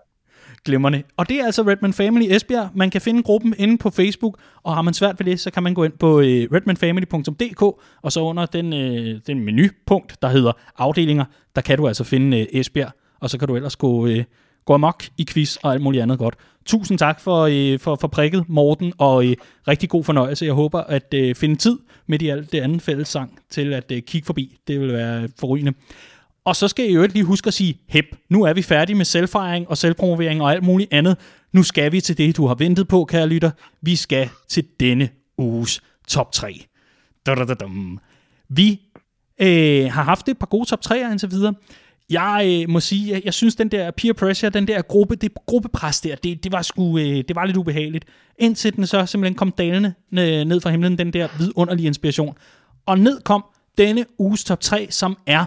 Glimrende. Og det er altså Redman Family Esbjerg. Man kan finde gruppen inde på Facebook, og har man svært ved det, så kan man gå ind på øh, redmanfamily.dk, og så under den, øh, den menupunkt, der hedder afdelinger, der kan du altså finde øh, Esbjerg, og så kan du ellers gå... Øh, gå amok i quiz og alt muligt andet godt. Tusind tak for, øh, for, for prikket, Morten, og øh, rigtig god fornøjelse. Jeg håber at øh, finde tid midt i alt det andet fælles sang til at øh, kigge forbi. Det vil være forrygende. Og så skal jeg jo lige huske at sige, hep, nu er vi færdige med selvfejring og selvpromovering og alt muligt andet. Nu skal vi til det, du har ventet på, kære lytter. Vi skal til denne uges top 3. Vi øh, har haft et par gode top 3'er indtil videre. Jeg øh, må sige, jeg, jeg synes, den der peer pressure, den der gruppe, det gruppepres der, det, det, var sgu, øh, det var lidt ubehageligt. Indtil den så simpelthen kom dalende øh, ned fra himlen, den der vidunderlige inspiration. Og ned kom denne uges top 3, som er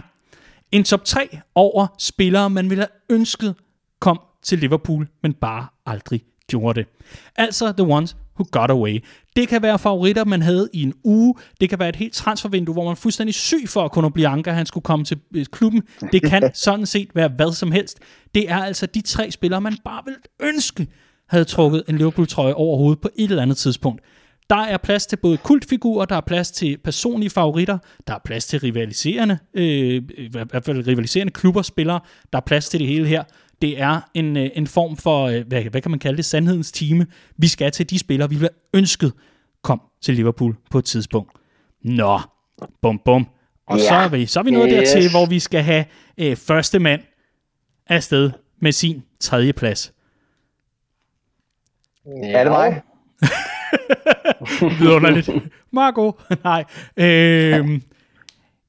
en top 3 over spillere, man ville have ønsket kom til Liverpool, men bare aldrig gjorde det. Altså The Ones Who Got Away. Det kan være favoritter, man havde i en uge. Det kan være et helt transfervindue, hvor man er fuldstændig syg for at kunne blive Anker, han skulle komme til øh, klubben. Det kan sådan set være hvad som helst. Det er altså de tre spillere, man bare vil ønske havde trukket en Liverpool-trøje over hovedet på et eller andet tidspunkt. Der er plads til både kultfigurer, der er plads til personlige favoritter, der er plads til rivaliserende, øh, i hvert fald rivaliserende klubber, spillere, der er plads til det hele her. Det er en, øh, en form for, øh, hvad, hvad kan man kalde det, sandhedens time. Vi skal til de spillere, vi vil ønsket kom til Liverpool på et tidspunkt. Nå, bum bum. Og ja. så er vi, så er vi nået yes. dertil, hvor vi skal have øh, første mand afsted med sin tredje plads. Ja. Er det mig? Vidunderligt. Marco. Nej. Øh,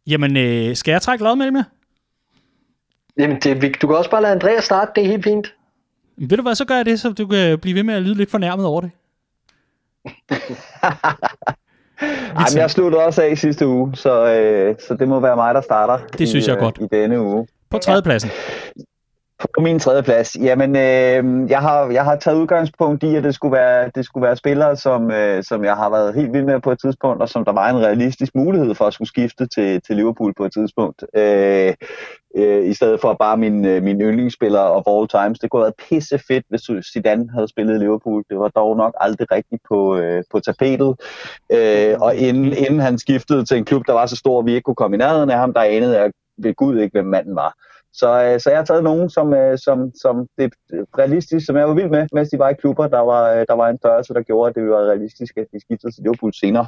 jamen, øh, skal jeg trække lod mellem jer? Jamen, det, du kan også bare lade Andreas starte, det er helt fint. Ved du hvad, så gør jeg det, så du kan blive ved med at lyde lidt fornærmet over det. Ej, men jeg sluttede også af sidste uge, så, øh, så det må være mig, der starter. Det synes i, jeg godt. I denne uge. På tredjepladsen. På min tredje plads, jamen øh, jeg, har, jeg har taget udgangspunkt i, at det skulle være, det skulle være spillere, som, øh, som jeg har været helt vild med på et tidspunkt, og som der var en realistisk mulighed for at skulle skifte til, til Liverpool på et tidspunkt. Øh, øh, I stedet for bare min, øh, min yndlingsspiller of all times. Det kunne have været pisse fedt, hvis Zidane havde spillet i Liverpool. Det var dog nok aldrig rigtigt på, øh, på tapetet. Øh, og inden, inden han skiftede til en klub, der var så stor, at vi ikke kunne komme i nærheden af ham, der anede jeg ved Gud ikke, hvem manden var. Så, øh, så jeg har taget nogen, som, øh, som, som det realistisk, som jeg var vild med, mens de var i klubber. Der var, øh, der var en størrelse, der gjorde, at det var realistisk, at de skiftede til Liverpool senere.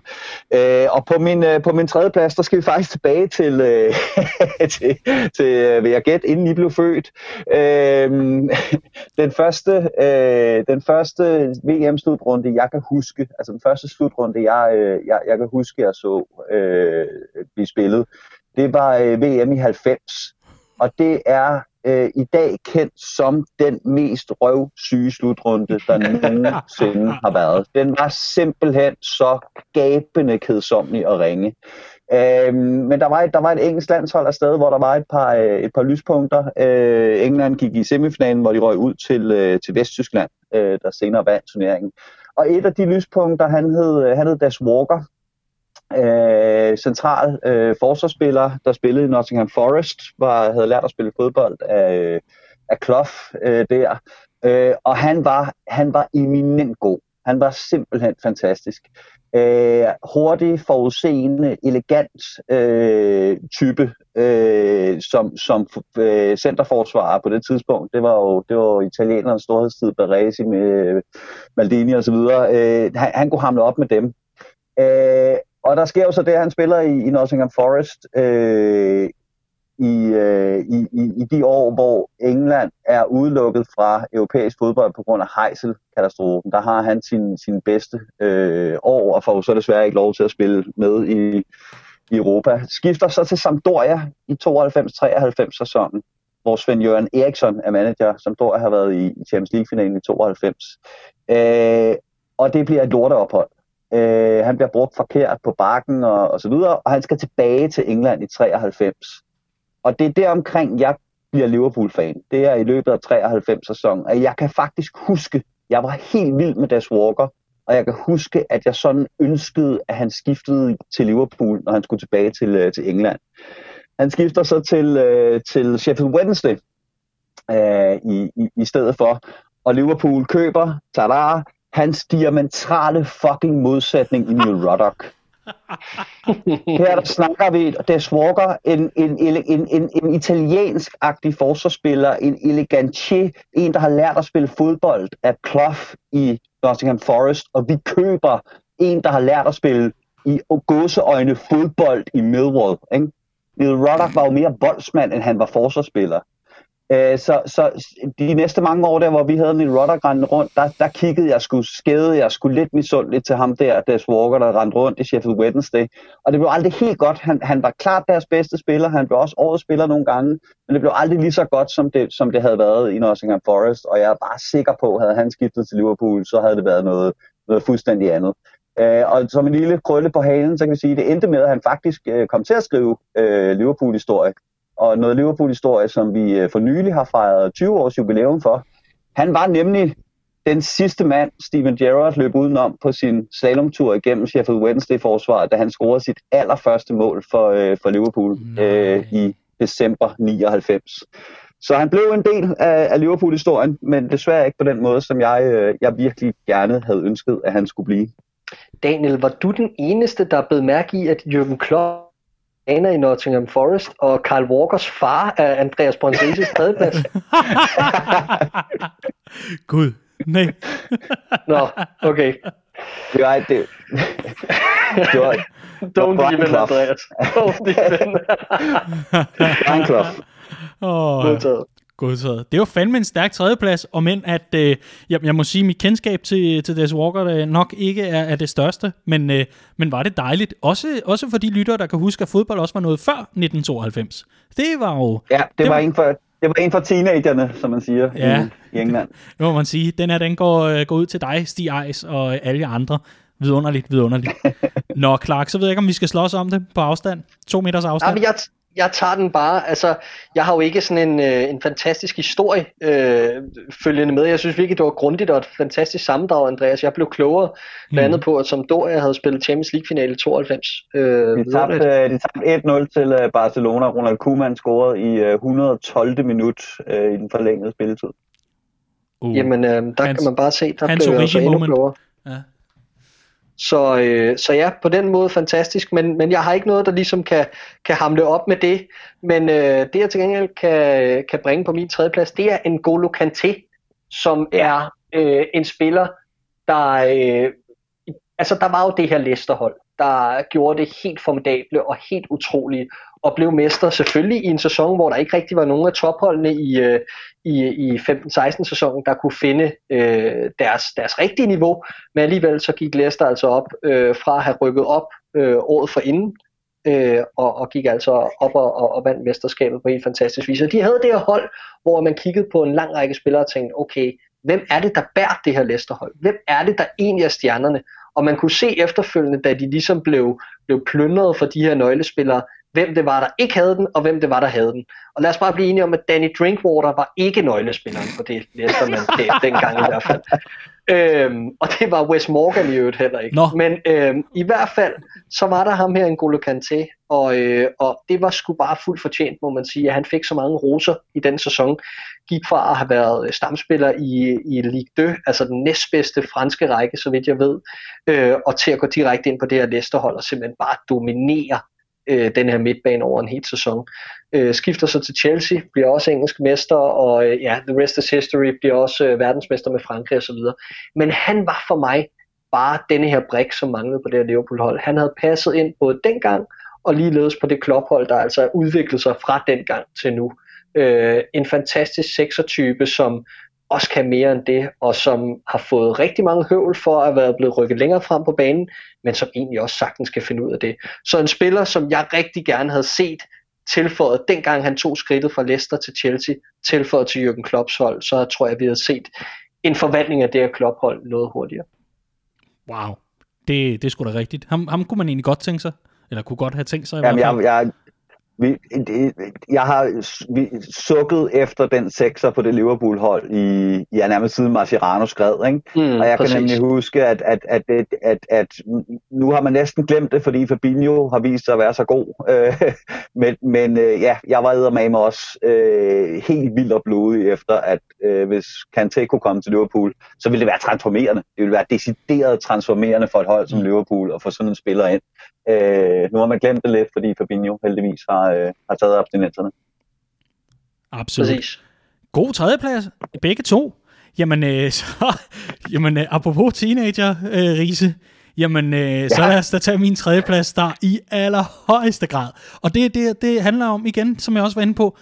Øh, og på min, øh, på min tredje plads, der skal vi faktisk tilbage til, øh, til, til øh, vil jeg gætte, inden I blev født. Øh, den første, øh, den første VM-slutrunde, jeg kan huske, altså den første slutrunde, jeg, øh, jeg, jeg kan huske, jeg så øh, blive spillet, det var øh, VM i 90 og det er øh, i dag kendt som den mest røvsyge slutrunde, der nogensinde har været. Den var simpelthen så gabende kedsomlig og ringe. Øh, men der var, et, der var et engelsk landshold afsted, hvor der var et par, øh, et par lyspunkter. Øh, England gik i semifinalen, hvor de røg ud til, øh, til Vesttyskland, øh, der senere vandt turneringen. Og et af de lyspunkter, han hed, han hed Das Walker, øh, central øh, forsvarsspiller, der spillede i Nottingham Forest, var, havde lært at spille fodbold af, af Clough øh, der. Øh, og han var, han var eminent god. Han var simpelthen fantastisk. Øh, hurtig, forudseende, elegant øh, type øh, som, som øh, centerforsvarer på det tidspunkt. Det var jo, det var italienernes storhedstid, Baresi med øh, Maldini osv. Øh, han, han kunne hamle op med dem. Øh, og der sker jo så det, at han spiller i, i Nottingham Forest øh, i, øh, i, i, i de år, hvor England er udelukket fra europæisk fodbold på grund af Heysel-katastrofen. Der har han sin, sin bedste øh, år, og får så desværre ikke lov til at spille med i, i Europa. Skifter så til Sampdoria i 92-93 sæsonen, hvor Sven Jørgen Eriksson er manager. Sampdoria har været i Champions League-finalen i 92. Øh, og det bliver et lorteophold. Øh, han bliver brugt forkert på bakken og, og så videre, og han skal tilbage til England i 93. Og det er der omkring, jeg bliver Liverpool-fan. Det er i løbet af 93-sæsonen. at jeg kan faktisk huske, jeg var helt vild med Des Walker, og jeg kan huske, at jeg sådan ønskede, at han skiftede til Liverpool, når han skulle tilbage til, øh, til England. Han skifter så til, øh, til Sheffield Wednesday øh, i, i, i stedet for, og Liverpool køber, tada, hans diametrale fucking modsætning i Neil Ruddock. Her der snakker vi Des Walker, en, en, en, en, en italiensk-agtig forsvarsspiller, en elegantier, en der har lært at spille fodbold af Clough i Nottingham Forest, og vi køber en, der har lært at spille i gåseøjne fodbold i Millwall. Ikke? Neil Ruddock var jo mere boldsmand, end han var forsvarsspiller. Øh, så, så de næste mange år der, hvor vi havde Neil Ruddock rendende rundt, der, der kiggede jeg sgu, skæde jeg skulle lidt misundeligt til ham der, Des Walker, der rendte rundt i Sheffield Wednesday. Og det blev aldrig helt godt. Han, han var klart deres bedste spiller. Han blev også årets spiller nogle gange. Men det blev aldrig lige så godt, som det, som det havde været i Nottingham Forest. Og jeg er bare sikker på, at havde han skiftet til Liverpool, så havde det været noget, noget fuldstændig andet. Uh, og som en lille krølle på halen, så kan vi sige, at det endte med, at han faktisk uh, kom til at skrive uh, Liverpool-historie og noget Liverpool-historie, som vi øh, for nylig har fejret 20 års jubilæum for. Han var nemlig den sidste mand, Steven Gerrard løb udenom på sin slalomtur igennem Sheffield Wednesday-forsvaret, da han scorede sit allerførste mål for, øh, for Liverpool øh, i december 99. Så han blev en del af, af Liverpool-historien, men desværre ikke på den måde, som jeg, øh, jeg virkelig gerne havde ønsket, at han skulle blive. Daniel, var du den eneste, der blev mærke i, at Jürgen Klopp træner i Nottingham Forest, og Carl Walkers far er Andreas Bronzesis tredjeplads. Gud, nej. Nå, okay. Det var, det, det var, Don't even, Andreas. Don't even. Brian Clough. Åh, Godtaget. Det var fandme en stærk tredjeplads, og men at, øh, jeg, jeg må sige, mit kendskab til, til Des Walker øh, nok ikke er, er det største, men, øh, men var det dejligt. Også, også for de lyttere, der kan huske, at fodbold også var noget før 1992. Det var jo... Ja, det, det var, var en for, det var en for teenagerne, som man siger ja, i, i England. Det må man sige. Den her, den går, øh, går ud til dig, Stig Eis, og alle andre. Vidunderligt, vidunderligt. Nå, Clark, så ved jeg ikke, om vi skal slås om det på afstand. To meters afstand. Ja, jeg, jeg tager den bare, altså, jeg har jo ikke sådan en, øh, en fantastisk historie øh, følgende med. Jeg synes virkelig, det var grundigt og et fantastisk sammendrag, Andreas. Jeg blev klogere, blandt mm. andet på, at som Doria havde spillet Champions League-finale i 92. Øh, de tabte, øh, de tabte 1-0 til øh, Barcelona. Ronald Koeman scorede i øh, 112. minut øh, i den forlængede spilletid. Uh. Jamen, øh, der hans, kan man bare se, der blev jeg altså endnu klogere. Ja. Så, øh, så ja, på den måde fantastisk, men, men jeg har ikke noget, der ligesom kan, kan hamle op med det. Men øh, det jeg til gengæld kan, kan bringe på min tredje plads, det er en Golo Kanté, som er øh, en spiller, der... Øh, altså der var jo det her Leicester-hold, der gjorde det helt formidable og helt utrolige, og blev mester selvfølgelig i en sæson, hvor der ikke rigtig var nogen af topholdene i, øh, i, i 15-16 sæsonen, der kunne finde øh, deres, deres rigtige niveau, men alligevel så gik Leicester altså op øh, fra at have rykket op øh, året for inden, øh, og, og gik altså op og, og, og vandt mesterskabet på helt fantastisk vis. Og de havde det her hold, hvor man kiggede på en lang række spillere og tænkte, okay, hvem er det, der bærer det her Leicester-hold? Hvem er det, der egentlig er stjernerne? Og man kunne se efterfølgende, da de ligesom blev, blev plyndret for de her nøglespillere, hvem det var, der ikke havde den, og hvem det var, der havde den. Og lad os bare blive enige om, at Danny Drinkwater var ikke nøglespilleren på det Leicester-mandskab dengang i hvert fald. Øhm, og det var Wes Morgan i øvrigt heller ikke. Nå. Men øhm, i hvert fald, så var der ham her, en Golo Kanté, og, øh, og det var sgu bare fuldt fortjent, må man sige, at han fik så mange roser i den sæson. Gik fra at have været stamspiller i, i Ligue 2, altså den næstbedste franske række, så vidt jeg ved, øh, og til at gå direkte ind på det her Leicester-hold og simpelthen bare dominere øh, den her midtbane over en hel sæson. Øh, skifter så til Chelsea, bliver også engelsk mester, og øh, ja, the rest is history, bliver også øh, verdensmester med Frankrig osv. Men han var for mig bare denne her brik, som manglede på det her Liverpool-hold. Han havde passet ind både dengang, og ligeledes på det klophold, der altså udviklede udviklet sig fra dengang til nu. Øh, en fantastisk seksertype, som også kan mere end det, og som har fået rigtig mange høvl for at være blevet rykket længere frem på banen, men som egentlig også sagtens kan finde ud af det. Så en spiller, som jeg rigtig gerne havde set tilføjet, dengang han tog skridtet fra Leicester til Chelsea, tilføjet til Jürgen Klopps hold, så tror jeg, vi havde set en forvandling af det her Klopp-hold noget hurtigere. Wow, det, det skulle da rigtigt. Ham, ham kunne man egentlig godt tænke sig, eller kunne godt have tænkt sig i Jamen, hvert fald. Jeg, jeg, vi, jeg har vi, sukket efter den sekser på det Liverpool-hold i, ja, nærmest siden Mascherano skred, ikke? Mm, og jeg præcis. kan nemlig huske, at, at, at, at, at, at nu har man næsten glemt det, fordi Fabinho har vist sig at være så god. Øh, men men øh, ja, jeg var med også øh, helt vildt og blodig efter, at øh, hvis Kanté kunne komme til Liverpool, så ville det være transformerende. Det ville være decideret transformerende for et hold som mm. Liverpool at få sådan en spiller ind. Øh, nu har man glemt det lidt, fordi Fabinho heldigvis har, øh, har taget abstinenserne. Absolut. Præcis. God tredjeplads, begge to. Jamen, øh, så, jamen øh, apropos teenager, øh, Riese, jamen, øh, ja. så lad os da tage min tredjeplads der i allerhøjeste grad. Og det, det, det handler om, igen, som jeg også var inde på,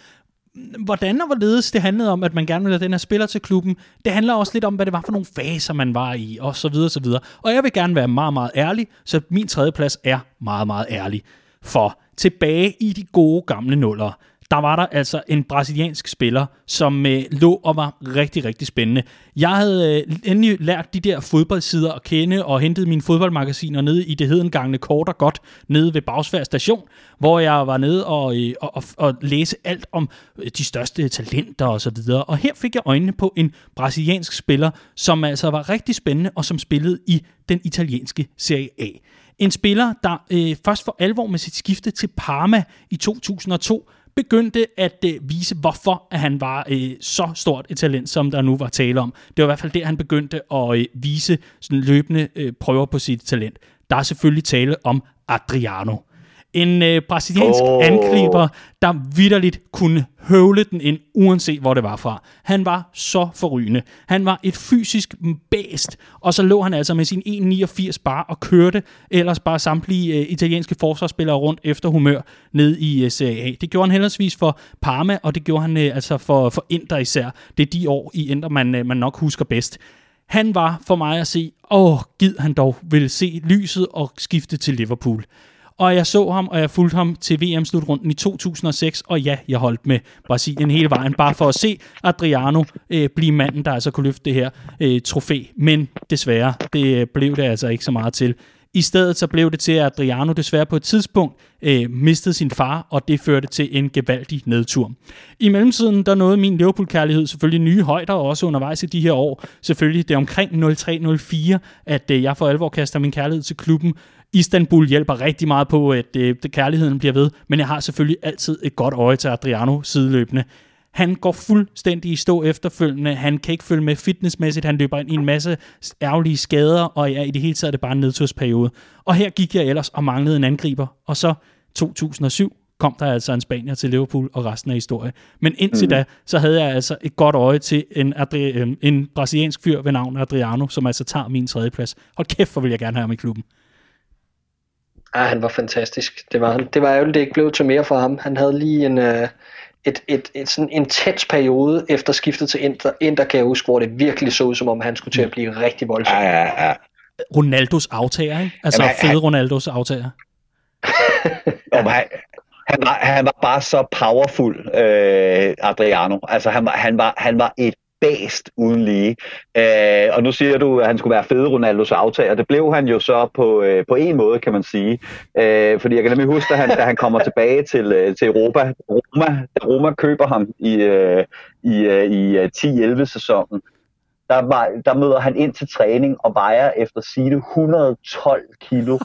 hvordan og hvorledes det handlede om, at man gerne ville have den her spiller til klubben. Det handler også lidt om, hvad det var for nogle faser, man var i, og så videre, så videre. Og jeg vil gerne være meget, meget ærlig, så min tredje plads er meget, meget ærlig. For tilbage i de gode gamle nuller, der var der altså en brasiliansk spiller, som øh, lå og var rigtig, rigtig spændende. Jeg havde øh, endelig lært de der fodboldsider at kende, og hentet mine fodboldmagasiner nede i det hedengangne kort og godt, nede ved Bagsvær station, hvor jeg var nede og, øh, og, og, og læse alt om øh, de største talenter og så videre. Og her fik jeg øjnene på en brasiliansk spiller, som altså var rigtig spændende, og som spillede i den italienske Serie A. En spiller, der øh, først for alvor med sit skifte til Parma i 2002 begyndte at øh, vise, hvorfor at han var øh, så stort et talent, som der nu var tale om. Det var i hvert fald der, han begyndte at øh, vise sådan løbende øh, prøver på sit talent. Der er selvfølgelig tale om Adriano. En øh, brasiliansk oh. angriber, der vidderligt kunne høvle den ind, uanset hvor det var fra. Han var så forrygende. Han var et fysisk bæst, og så lå han altså med sin 1,89 bare og kørte ellers bare samtlige øh, italienske forsvarsspillere rundt efter humør ned i øh, Serie A. Det gjorde han heldigvis for Parma, og det gjorde han øh, altså for, for Inter især. Det er de år i Inter, man, øh, man nok husker bedst. Han var for mig at se, åh, gid han dog ville se lyset og skifte til Liverpool. Og jeg så ham, og jeg fulgte ham til VM-slutrunden i 2006, og ja, jeg holdt med Brasilien hele vejen, bare for at se Adriano øh, blive manden, der altså kunne løfte det her øh, trofæ. Men desværre, det øh, blev det altså ikke så meget til. I stedet så blev det til, at Adriano desværre på et tidspunkt øh, mistede sin far, og det førte til en gevaldig nedtur. I mellemtiden, der nåede min Liverpool-kærlighed selvfølgelig nye højder, også undervejs i de her år. Selvfølgelig, det er omkring 03-04, at øh, jeg for alvor kaster min kærlighed til klubben. Istanbul hjælper rigtig meget på, at øh, kærligheden bliver ved, men jeg har selvfølgelig altid et godt øje til Adriano sideløbende. Han går fuldstændig i stå efterfølgende. Han kan ikke følge med fitnessmæssigt. Han løber ind i en masse ærgerlige skader, og ja, i det hele taget er det bare en nedtursperiode. Og her gik jeg ellers og manglede en angriber. Og så 2007 kom der altså en spanier til Liverpool, og resten af historie. Men indtil mm. da, så havde jeg altså et godt øje til en, Adri- øh, en brasiliansk fyr ved navn Adriano, som altså tager min tredje plads. Hold kæft, hvor vil jeg gerne have ham i klubben. Ja, han var fantastisk. Det var, han. det var ærgerligt, det ikke blev til mere for ham. Han havde lige en, øh, et, et, et sådan intens periode efter skiftet til Inter, Inter kan jeg huske, hvor det virkelig så ud, som om han skulle til at blive rigtig voldsom. Ja, ja, ja. Ronaldos aftager, ikke? Altså Jamen, fede han, Ronaldos aftager. Jamen, han, han, var, han var bare så powerful, øh, Adriano. Altså, han var, han, var, han var et bæst uden lige. Øh, og nu siger du, at han skulle være fede Ronaldos aftager. Det blev han jo så på, øh, på en måde, kan man sige. Øh, fordi jeg kan nemlig huske, at han, da han kommer tilbage til, øh, til Europa, Roma, Roma køber ham i, øh, i, øh, i 10-11 sæsonen, der, var, der møder han ind til træning og vejer efter sine 112 kilo.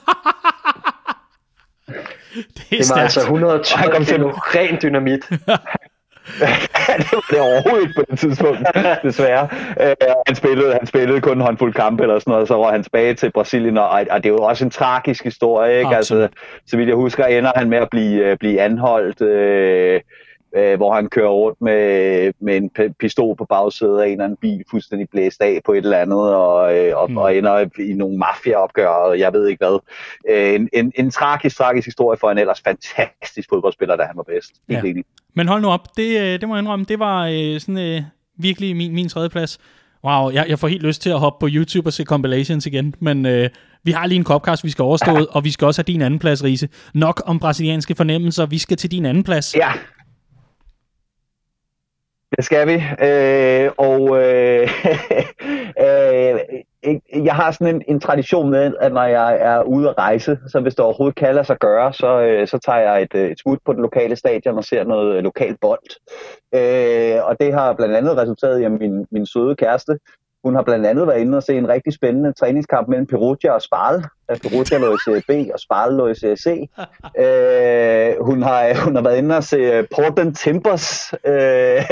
det, det var altså 112 kilo ren dynamit. det var det overhovedet på det tidspunkt, desværre. Øh, han, spillede, han spillede kun en håndfuld kampe eller sådan noget, og så var han tilbage til Brasilien, og, og det er jo også en tragisk historie, ikke? Altså, så vidt jeg husker, ender han med at blive, øh, blive anholdt, øh, øh, hvor han kører rundt med, med en pistol på bagsædet af en eller anden bil, fuldstændig blæst af på et eller andet, og, øh, og, mm. og ender i nogle mafiaopgør, og jeg ved ikke hvad. Øh, en, en, en tragisk, tragisk historie for en ellers fantastisk fodboldspiller, da han var bedst. Ja. Men hold nu op, det, øh, det må jeg indrømme, det var øh, sådan øh, virkelig min, min tredje plads. Wow, jeg, jeg får helt lyst til at hoppe på YouTube og se compilations igen, men øh, vi har lige en Copcast, vi skal overstå, ja. og vi skal også have din anden plads, Riese. Nok om brasilianske fornemmelser, vi skal til din anden plads. Ja, det skal vi. Øh, og øh, øh, jeg har sådan en, en tradition med, at når jeg er ude at rejse, så hvis det overhovedet kan lade sig gøre, så, øh, så tager jeg et, øh, et smut på den lokale stadion og ser noget øh, lokalt bold. Øh, og det har blandt andet resulteret i, at min, min søde kæreste, hun har blandt andet været inde og se en rigtig spændende træningskamp mellem Perugia og Sparl. Perugia lå i Serie B, og Sparl lå i Serie C. Øh, hun, har, hun har været inde og se øh, Portland Timbers øh,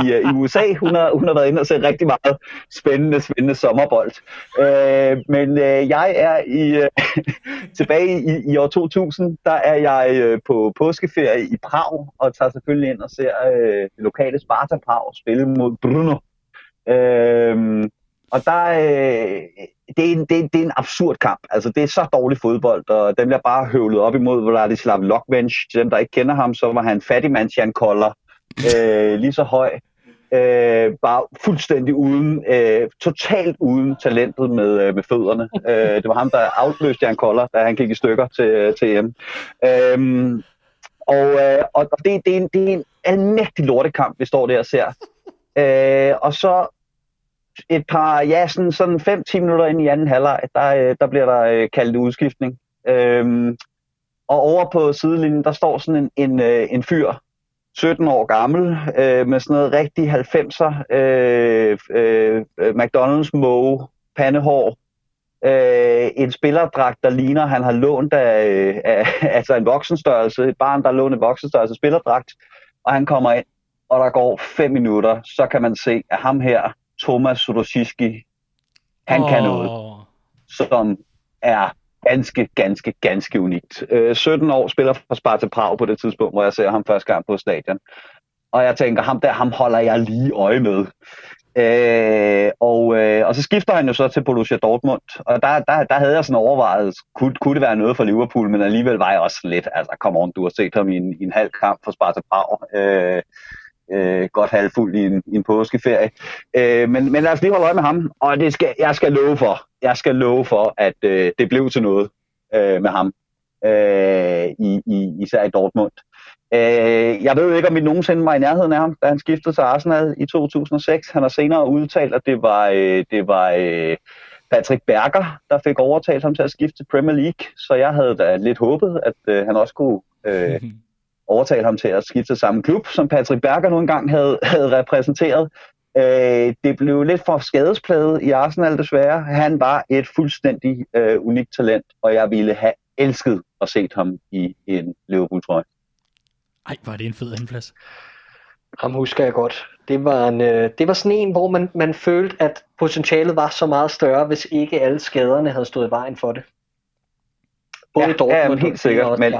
i, øh, i USA. Hun har, hun har været inde og se rigtig meget spændende, spændende sommerbold. Øh, men øh, jeg er i øh, tilbage i, i år 2000, der er jeg øh, på påskeferie i Prag, og tager selvfølgelig ind og ser øh, det lokale Sparta Prag spille mod Bruno Øhm, og der, øh, det, er en, det, er, det er en absurd kamp. Altså, det er så dårlig fodbold, og den bliver bare høvlet op imod Vladislav Lokvench. Til dem, der ikke kender ham, så var han fattigmands Jan Koller, øh, lige så høj. Øh, bare fuldstændig uden, øh, totalt uden talentet med, øh, med fødderne. Øh, det var ham, der afløste Jan Koller, da han gik i stykker til, øh, til EM. Øh, og, øh, og det, det, er en, det er en almægtig lortekamp, vi står der og ser. Øh, og så et par, ja, sådan, sådan 5-10 minutter ind i anden halvleg, der, øh, der bliver der øh, kaldt udskiftning. Øhm, og over på sidelinjen, der står sådan en, en, øh, en fyr, 17 år gammel, øh, med sådan noget rigtig 90'er, øh, øh, McDonald's måge, pandehår, øh, en spillerdragt, der ligner, han har lånt af, af altså en voksenstørrelse, et barn, der har lånt en voksenstørrelse spillerdragt, og han kommer ind, og der går fem minutter, så kan man se, at ham her, Thomas Rosiski, han oh. kan noget, som er ganske, ganske, ganske unikt. Øh, 17 år spiller for Sparta Prag på det tidspunkt, hvor jeg ser ham første gang på stadion. Og jeg tænker, ham der, ham holder jeg lige øje med. Øh, og, øh, og så skifter han jo så til Borussia Dortmund, og der, der, der havde jeg sådan overvejet, kunne, kunne det være noget for Liverpool, men alligevel var jeg også lidt, altså kom on, du har set ham i en, i en halv kamp for Sparta Prag, øh, øh, godt halvfuld i en, i en påskeferie. Øh, men, men lad os lige holde øje med ham, og det skal, jeg skal love for, jeg skal love for, at øh, det blev til noget øh, med ham, øh, i, i, især i Dortmund. Øh, jeg ved ikke, om vi nogensinde var i nærheden af ham, da han skiftede til Arsenal i 2006. Han har senere udtalt, at det var, øh, det var øh, Patrick Berger, der fik overtalt ham til at skifte til Premier League. Så jeg havde da lidt håbet, at øh, han også kunne øh, overtale ham til at skifte til samme klub, som Patrick Berger nu engang havde, havde repræsenteret. Øh, det blev lidt for skadespladet i Arsenal desværre. Han var et fuldstændig øh, unikt talent, og jeg ville have elsket at se ham i en Liverpool-trøje. Ej, var det en fed andenplads. Ham husker jeg godt. Det var, en, øh, det var sådan en, hvor man, man følte, at potentialet var så meget større, hvis ikke alle skaderne havde stået i vejen for det. Både ja, Dortmund ja, helt sikkert. Men,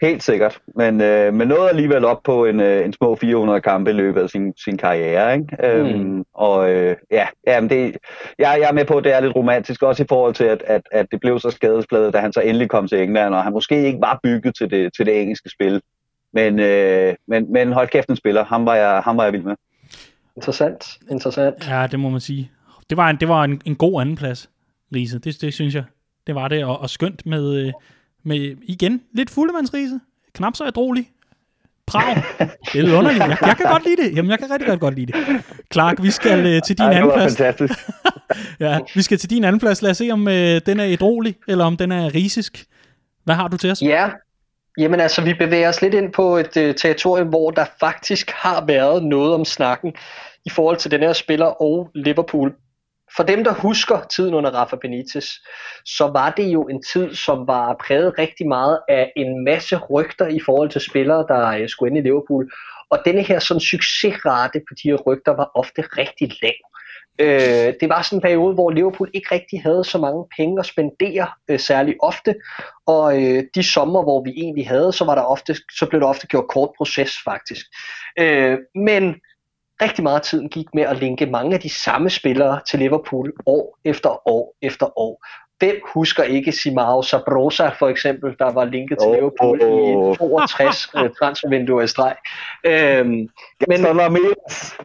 helt sikkert. Men, øh, men nåede alligevel op på en, øh, en små 400 kampe i løbet af sin, sin karriere. Ikke? Mm. Øhm, og øh, ja, jamen det, jeg, jeg er med på, at det er lidt romantisk, også i forhold til, at, at, at det blev så skadespladet, da han så endelig kom til England, og han måske ikke var bygget til det, til det engelske spil. Men, øh, men, men hold kæft en spiller, ham var jeg, ham var jeg vild med. Interessant, interessant. Ja, det må man sige. Det var en, det var en, en god andenplads, Riese. Det, det synes jeg. Det var det, og, og skønt med, øh, med igen lidt fuldemandsrise. Knap så ædrolig. Prag. Det er underligt. Jeg, jeg kan godt lide det. Jamen, jeg kan rigtig godt, godt lide det. Clark, vi skal uh, til din Ej, anden plads. fantastisk. ja, vi skal til din anden plads. Lad os se, om uh, den er ædrolig, eller om den er risisk. Hvad har du til os? Ja, Jamen altså, vi bevæger os lidt ind på et uh, territorium, hvor der faktisk har været noget om snakken i forhold til den her spiller og Liverpool. For dem, der husker tiden under Rafa Benitez, så var det jo en tid, som var præget rigtig meget af en masse rygter i forhold til spillere, der øh, skulle ind i Liverpool. Og denne her sådan succesrate på de her rygter var ofte rigtig lav. Øh, det var sådan en periode, hvor Liverpool ikke rigtig havde så mange penge at spendere øh, særlig ofte, og øh, de sommer, hvor vi egentlig havde, så, var der ofte, så blev der ofte gjort kort proces faktisk. Øh, men rigtig meget af tiden gik med at linke mange af de samme spillere til Liverpool år efter år efter år. Hvem husker ikke Simao Sabrosa for eksempel, der var linket til oh, Liverpool oh, oh. i 62 uh, transfervinduer i streg. Øhm, men,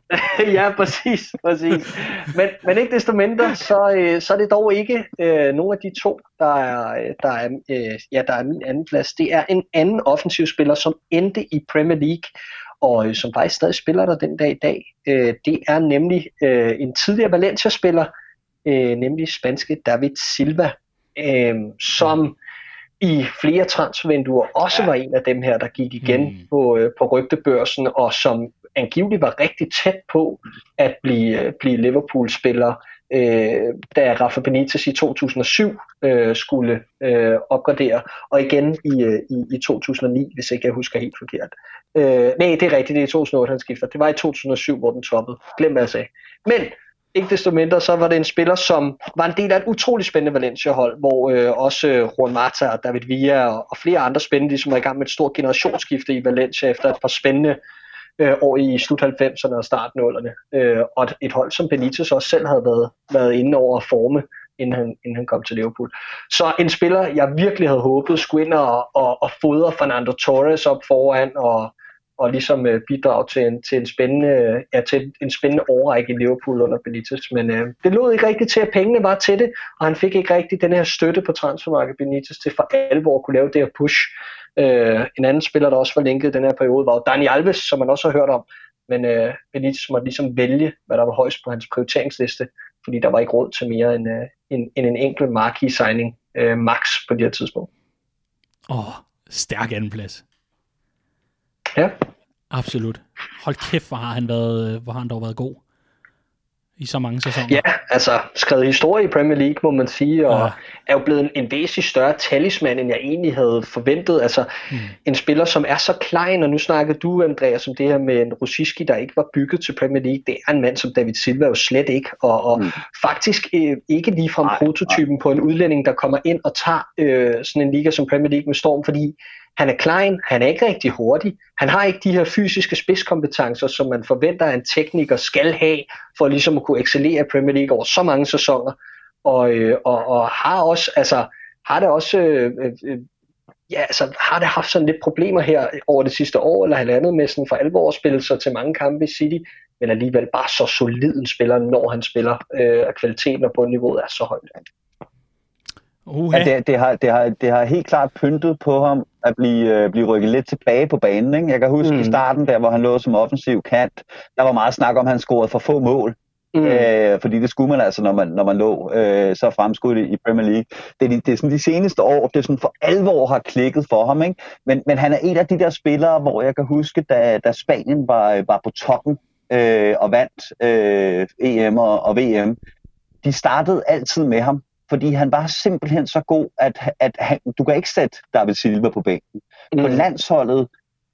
ja, præcis. præcis. Men, men ikke desto mindre, så, øh, så er det dog ikke øh, nogle af de to, der er, der, er, øh, ja, der er min anden plads. Det er en anden offensiv spiller, som endte i Premier League, og øh, som faktisk stadig spiller der den dag i dag. Øh, det er nemlig øh, en tidligere Valencia-spiller, øh, nemlig spanske David Silva, øh, som i flere transfervinduer også var en af dem her, der gik igen mm. på, øh, på rygtebørsen, og som angiveligt var rigtig tæt på at blive, øh, blive Liverpool-spiller, øh, da Rafa Benitez i 2007 øh, skulle øh, opgradere, og igen i, øh, i, i 2009, hvis ikke jeg husker helt forkert. Øh, nej, det er rigtigt, det er i 2008, han skifter. Det var i 2007, hvor den toppede. Glem hvad jeg sagde. Men ikke desto mindre, så var det en spiller, som var en del af et utrolig spændende Valencia-hold, hvor øh, også øh, Juan Mata og David Villa og, og flere andre spændende, som var i gang med et stort generationsskifte i Valencia efter et par spændende øh, år i slut 90'erne og start 0'erne. Øh, og et hold, som Benitez også selv havde været, været inde over at forme, inden han, inden han kom til Liverpool. Så en spiller, jeg virkelig havde håbet, skulle ind og, og, og fodre Fernando Torres op foran og og ligesom øh, bidrage til en, til en spændende, ja, til en spændende overrække i Liverpool under Benitez. Men øh, det lod ikke rigtigt til, at pengene var til det, og han fik ikke rigtig den her støtte på transfermarkedet Benitez til for alvor at kunne lave det her push. Øh, en anden spiller, der også var linket i den her periode, var jo Dani Alves, som man også har hørt om. Men øh, Benitez måtte ligesom vælge, hvad der var højst på hans prioriteringsliste, fordi der var ikke råd til mere end, øh, end, end en enkelt marquee signing øh, max på det her tidspunkt. Åh, oh, stærk andenplads. Ja. Absolut. Hold kæft, hvor har han, været, hvor har han dog været god. i så mange sæsoner. Ja, altså skrevet historie i Premier League, må man sige, og ja. er jo blevet en, en væsentlig større talisman, end jeg egentlig havde forventet. Altså mm. en spiller, som er så klein, og nu snakkede du, Andreas, om det her med en Rosiski, der ikke var bygget til Premier League. Det er en mand som David Silva jo slet ikke, og, og mm. faktisk øh, ikke ligefrem prototypen nej. på en udlænding, der kommer ind og tager øh, sådan en liga som Premier League med storm, fordi han er klein, han er ikke rigtig hurtig, han har ikke de her fysiske spidskompetencer, som man forventer, at en tekniker skal have, for ligesom at kunne excellere i Premier League over så mange sæsoner, og, øh, og, og har også, altså, har det også, øh, øh, øh, ja, altså, har det haft sådan lidt problemer her over det sidste år eller halvandet med sådan for alvor at spille sig til mange kampe i City, men alligevel bare så solid en spiller, når han spiller, øh, og kvaliteten og på niveauet er så højt. Uh-huh. Ja, det, det, har, det, har, det har helt klart pyntet på ham at blive, øh, blive rykket lidt tilbage på banen. Ikke? Jeg kan huske mm. i starten, der hvor han lå som offensiv kant, der var meget snak om, at han scorede for få mål. Mm. Øh, fordi det skulle man altså, når man, når man lå øh, så fremskudt i Premier League. Det, det, det er sådan de seneste år, det er sådan for alvor har klikket for ham. Ikke? Men, men han er en af de der spillere, hvor jeg kan huske, da, da Spanien var, var på toppen øh, og vandt øh, EM og, og VM, de startede altid med ham fordi han var simpelthen så god, at, at han, du kan ikke sætte David Silva på bænken. Mm. På landsholdet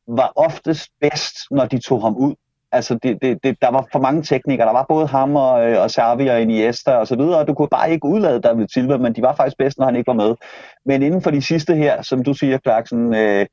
var oftest bedst, når de tog ham ud. Altså, det, det, det, der var for mange teknikere. Der var både ham og, øh, og Xavi og Iniesta og så videre, og du kunne bare ikke udlade David Silva, men de var faktisk bedst, når han ikke var med. Men inden for de sidste her, som du siger, Clarkson, øh,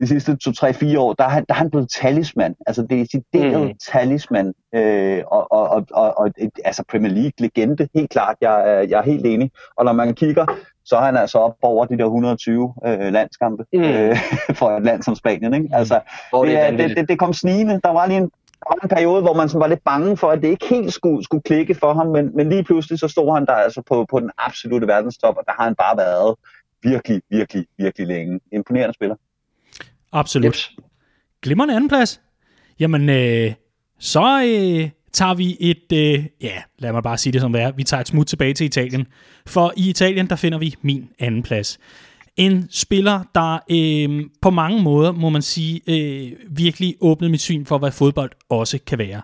de sidste 2-3-4 år, der er, han, der er han blevet talisman. Altså, det er decideret mm. talisman. Øh, og, og, og, og, og altså Premier League-legende, helt klart. Jeg, jeg er helt enig. Og når man kigger så er han altså op over de der 120 øh, landskampe mm. øh, for et land som Spanien. Ikke? Altså, det, det, det, det, det kom snigende. Der var lige en var en periode, hvor man sådan var lidt bange for, at det ikke helt skulle, skulle klikke for ham, men, men lige pludselig så stod han der altså på, på den absolute verdenstop, og der har han bare været virkelig, virkelig, virkelig længe. Imponerende spiller. Absolut. Yes. Glimrende andenplads. Jamen, øh, så øh, tager vi et, øh, ja, lad mig bare sige det som det er, vi tager et smut tilbage til Italien. For i Italien, der finder vi min andenplads. En spiller, der øh, på mange måder, må man sige, øh, virkelig åbnede mit syn for, hvad fodbold også kan være.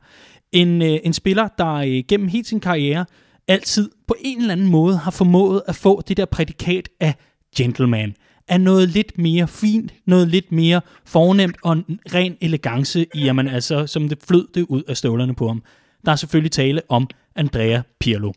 En, øh, en spiller, der øh, gennem hele sin karriere altid på en eller anden måde har formået at få det der prædikat af gentleman af noget lidt mere fint, noget lidt mere fornemt og en ren elegance i, jamen altså, som det flød det ud af støvlerne på ham. Der er selvfølgelig tale om Andrea Pirlo.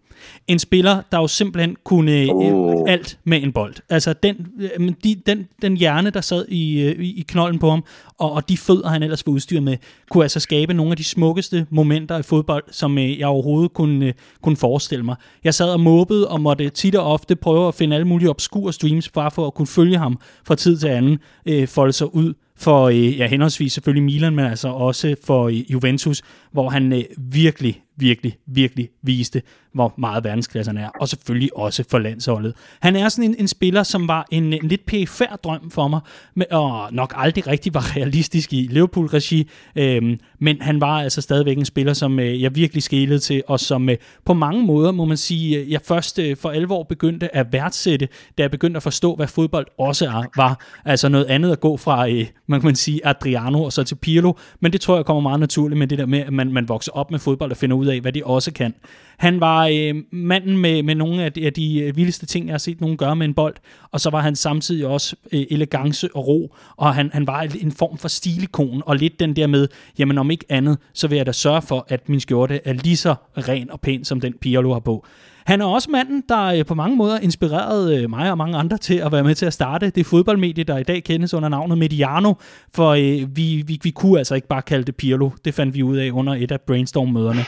En spiller, der jo simpelthen kunne oh. alt med en bold. Altså den, øh, de, den, den hjerne, der sad i, øh, i, i knolden på ham, og, og de fødder, han ellers var udstyret med, kunne altså skabe nogle af de smukkeste momenter i fodbold, som jeg overhovedet kunne, kunne forestille mig. Jeg sad og måbede og måtte tit og ofte prøve at finde alle mulige obskure streams, bare for at kunne følge ham fra tid til anden, øh, folde sig ud for ja, henholdsvis selvfølgelig Milan, men altså også for Juventus, hvor han øh, virkelig virkelig, virkelig viste, hvor meget verdensklasserne er, og selvfølgelig også for landsholdet. Han er sådan en, en spiller, som var en, en lidt pæfærd drøm for mig, med, og nok aldrig rigtig var realistisk i Liverpool-regi, øh, men han var altså stadigvæk en spiller, som øh, jeg virkelig skælede til, og som øh, på mange måder, må man sige, øh, jeg først øh, for alvor begyndte at værdsætte, da jeg begyndte at forstå, hvad fodbold også er, var. Altså noget andet at gå fra, øh, man kan man sige, Adriano og så til Pirlo, men det tror jeg kommer meget naturligt med det der med, at man, man vokser op med fodbold og finder ud af, hvad de også kan. Han var øh, manden med, med nogle af de, af de øh, vildeste ting, jeg har set nogen gøre med en bold, og så var han samtidig også øh, elegance og ro, og han, han var en form for stilikon, og lidt den der med, jamen om ikke andet, så vil jeg da sørge for, at min skjorte er lige så ren og pæn, som den Pirlo har på. Han er også manden, der øh, på mange måder inspirerede øh, mig og mange andre til at være med til at starte det fodboldmedie, der i dag kendes under navnet Mediano, for øh, vi, vi, vi kunne altså ikke bare kalde det Pirlo. Det fandt vi ud af under et af brainstorm-møderne.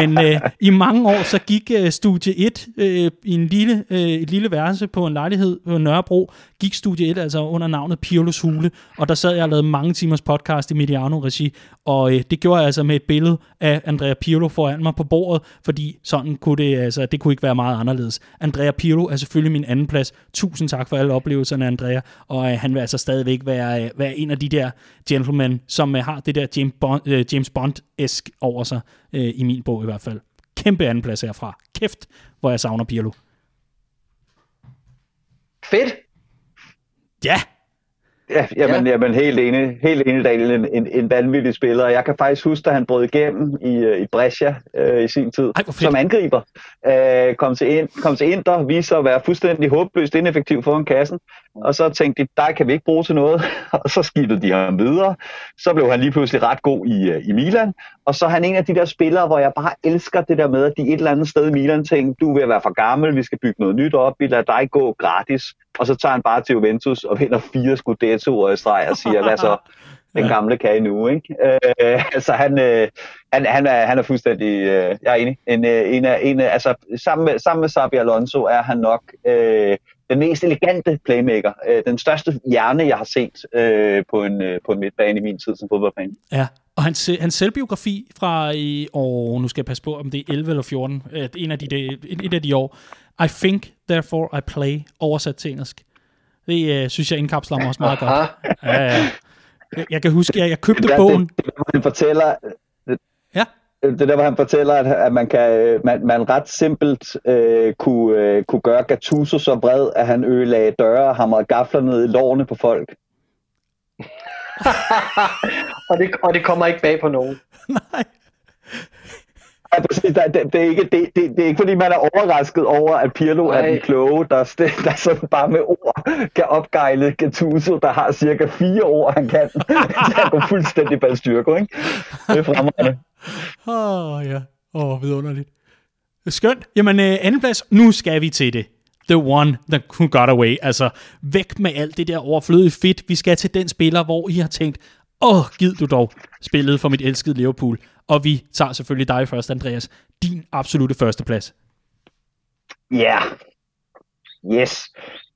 Men øh, i mange år så gik øh, Studie 1 øh, i en lille, øh, et lille værelse på en lejlighed på Nørrebro, gik Studie 1 altså under navnet Pirlos Hule, og der sad jeg og lavede mange timers podcast i Mediano-regi, og øh, det gjorde jeg altså med et billede af Andrea Pirlo foran mig på bordet, fordi sådan kunne det, altså, det kunne ikke være meget anderledes. Andrea Pirlo er selvfølgelig min anden plads. Tusind tak for alle oplevelserne, Andrea, og øh, han vil altså stadigvæk være, øh, være en af de der gentlemen, som øh, har det der James, Bond, øh, James Bond-esk over sig, øh, i min bog i hvert fald. Kæmpe anden plads herfra. Kæft, hvor jeg savner Pirlo. Fedt. Ja, Ja, jamen, ja. jamen helt enig, helt enig Daniel, en, en, en vanvittig spiller. Jeg kan faktisk huske, at han brød igennem i, øh, i Brescia øh, i sin tid Ej, som angriber. Øh, kom, til ind, kom til Inter, viste sig at være fuldstændig håbløst ineffektiv foran kassen, og så tænkte de, der kan vi ikke bruge til noget, og så skiftede de ham videre. Så blev han lige pludselig ret god i, øh, i Milan, og så er han en af de der spillere, hvor jeg bare elsker det der med, at de et eller andet sted i Milan tænkte, du at være for gammel, vi skal bygge noget nyt op, vi lader dig gå gratis, og så tager han bare til Juventus og vinder fire Scudettoer i streg og siger, hvad så, den gamle kan nu, ikke? Øh, altså han, øh, han, han, er, han er fuldstændig, øh, jeg er enig, en, øh, en, af, en af, altså sammen med, sammen med Sabi Alonso er han nok øh, den mest elegante playmaker, øh, den største hjerne, jeg har set øh, på, en, øh, på en midtbane i min tid som fodboldfan. Ja, og hans, hans selvbiografi fra i år, nu skal jeg passe på, om det er 11 eller 14, øh, en af de, de, en af de år, I think, therefore I play, oversat til engelsk. Det øh, synes jeg indkapsler mig også meget godt. Ja, ja. Jeg, jeg kan huske, at jeg købte det, bogen. Det, det, han fortæller, det, ja. det der, hvor han fortæller, at, at man, kan, man, man ret simpelt øh, kunne, øh, kunne gøre Gattuso så vred, at han ødelagde døre og hamrede gafler ned i lårene på folk. og, det, og det kommer ikke bag på nogen. Nej. Ja, præcis. Det, det, det, er ikke, det, det, det er ikke fordi, man er overrasket over, at Pirlo Nej. er den kloge, der, der sådan bare med ord kan opgejle Gattuso, der har cirka fire år, han kan. han går fuldstændig bag styrke, ikke? Det er fremragende. Åh, oh, ja. Åh, oh, vidunderligt. Skønt. Jamen, øh, andenplads, nu skal vi til det. The one that got away. Altså, væk med alt det der overflødige fedt. Vi skal til den spiller, hvor I har tænkt, åh, oh, gid du dog spillede for mit elskede Liverpool. Og vi tager selvfølgelig dig først, Andreas. Din absolute førsteplads. Ja, yeah. Yes.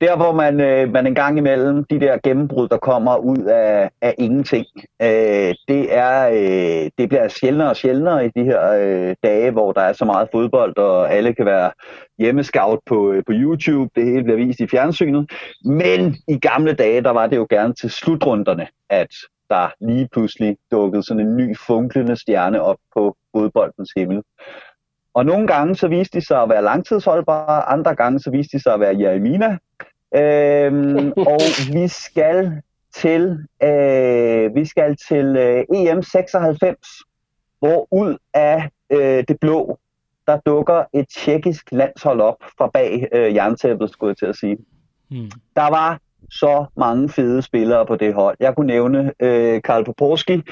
Der, hvor man, øh, man en gang imellem, de der gennembrud, der kommer ud af, af ingenting, øh, det, er, øh, det bliver sjældnere og sjældnere i de her øh, dage, hvor der er så meget fodbold, og alle kan være hjemmescout på, øh, på YouTube, det hele bliver vist i fjernsynet. Men i gamle dage, der var det jo gerne til slutrunderne, at der lige pludselig dukkede sådan en ny funklende stjerne op på fodboldens himmel. Og nogle gange så viste de sig at være langtidsholdbare, andre gange så viste de sig at være Jeremina. Øhm, og vi skal til, øh, vi skal til øh, EM 96, hvor ud af øh, det blå, der dukker et tjekkisk landshold op fra bag øh, jerntæppet, skulle jeg til at sige. Hmm. Der var så mange fede spillere på det hold. Jeg kunne nævne øh, Karl Poporski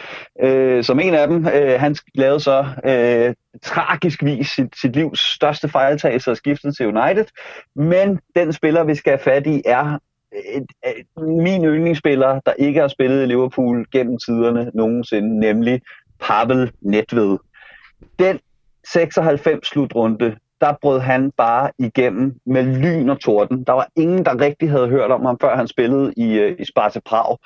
øh, som en af dem. Øh, han lavede så øh, tragisk vis sit, sit livs største fejltagelse og skiftet til United. Men den spiller, vi skal have fat i, er et, et, min yndlingsspiller, der ikke har spillet i Liverpool gennem tiderne nogensinde, nemlig Pavel Nedved. Den 96 slutrunde, der brød han bare igennem med lyn og torden. Der var ingen, der rigtig havde hørt om ham, før han spillede i, øh, i Sparta Prag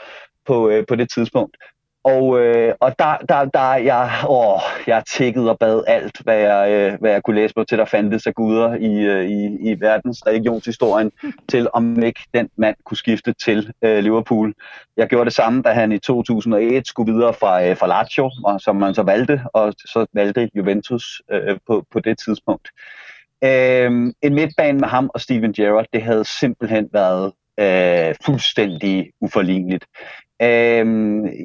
på, øh, på det tidspunkt. Og, øh, og der, der, der jeg, åh, jeg tækkede og bad alt, hvad jeg, øh, hvad jeg kunne læse på til, der fandtes af guder i, øh, i, i verdens religionshistorien, til om ikke den mand kunne skifte til øh, Liverpool. Jeg gjorde det samme, da han i 2001 skulle videre fra, øh, fra Lazio, og som man så valgte, og så valgte Juventus øh, på, på det tidspunkt. Øh, Øh, en midtbane med ham og Steven Gerrard, det havde simpelthen været øh, fuldstændig uforligneligt. Øh,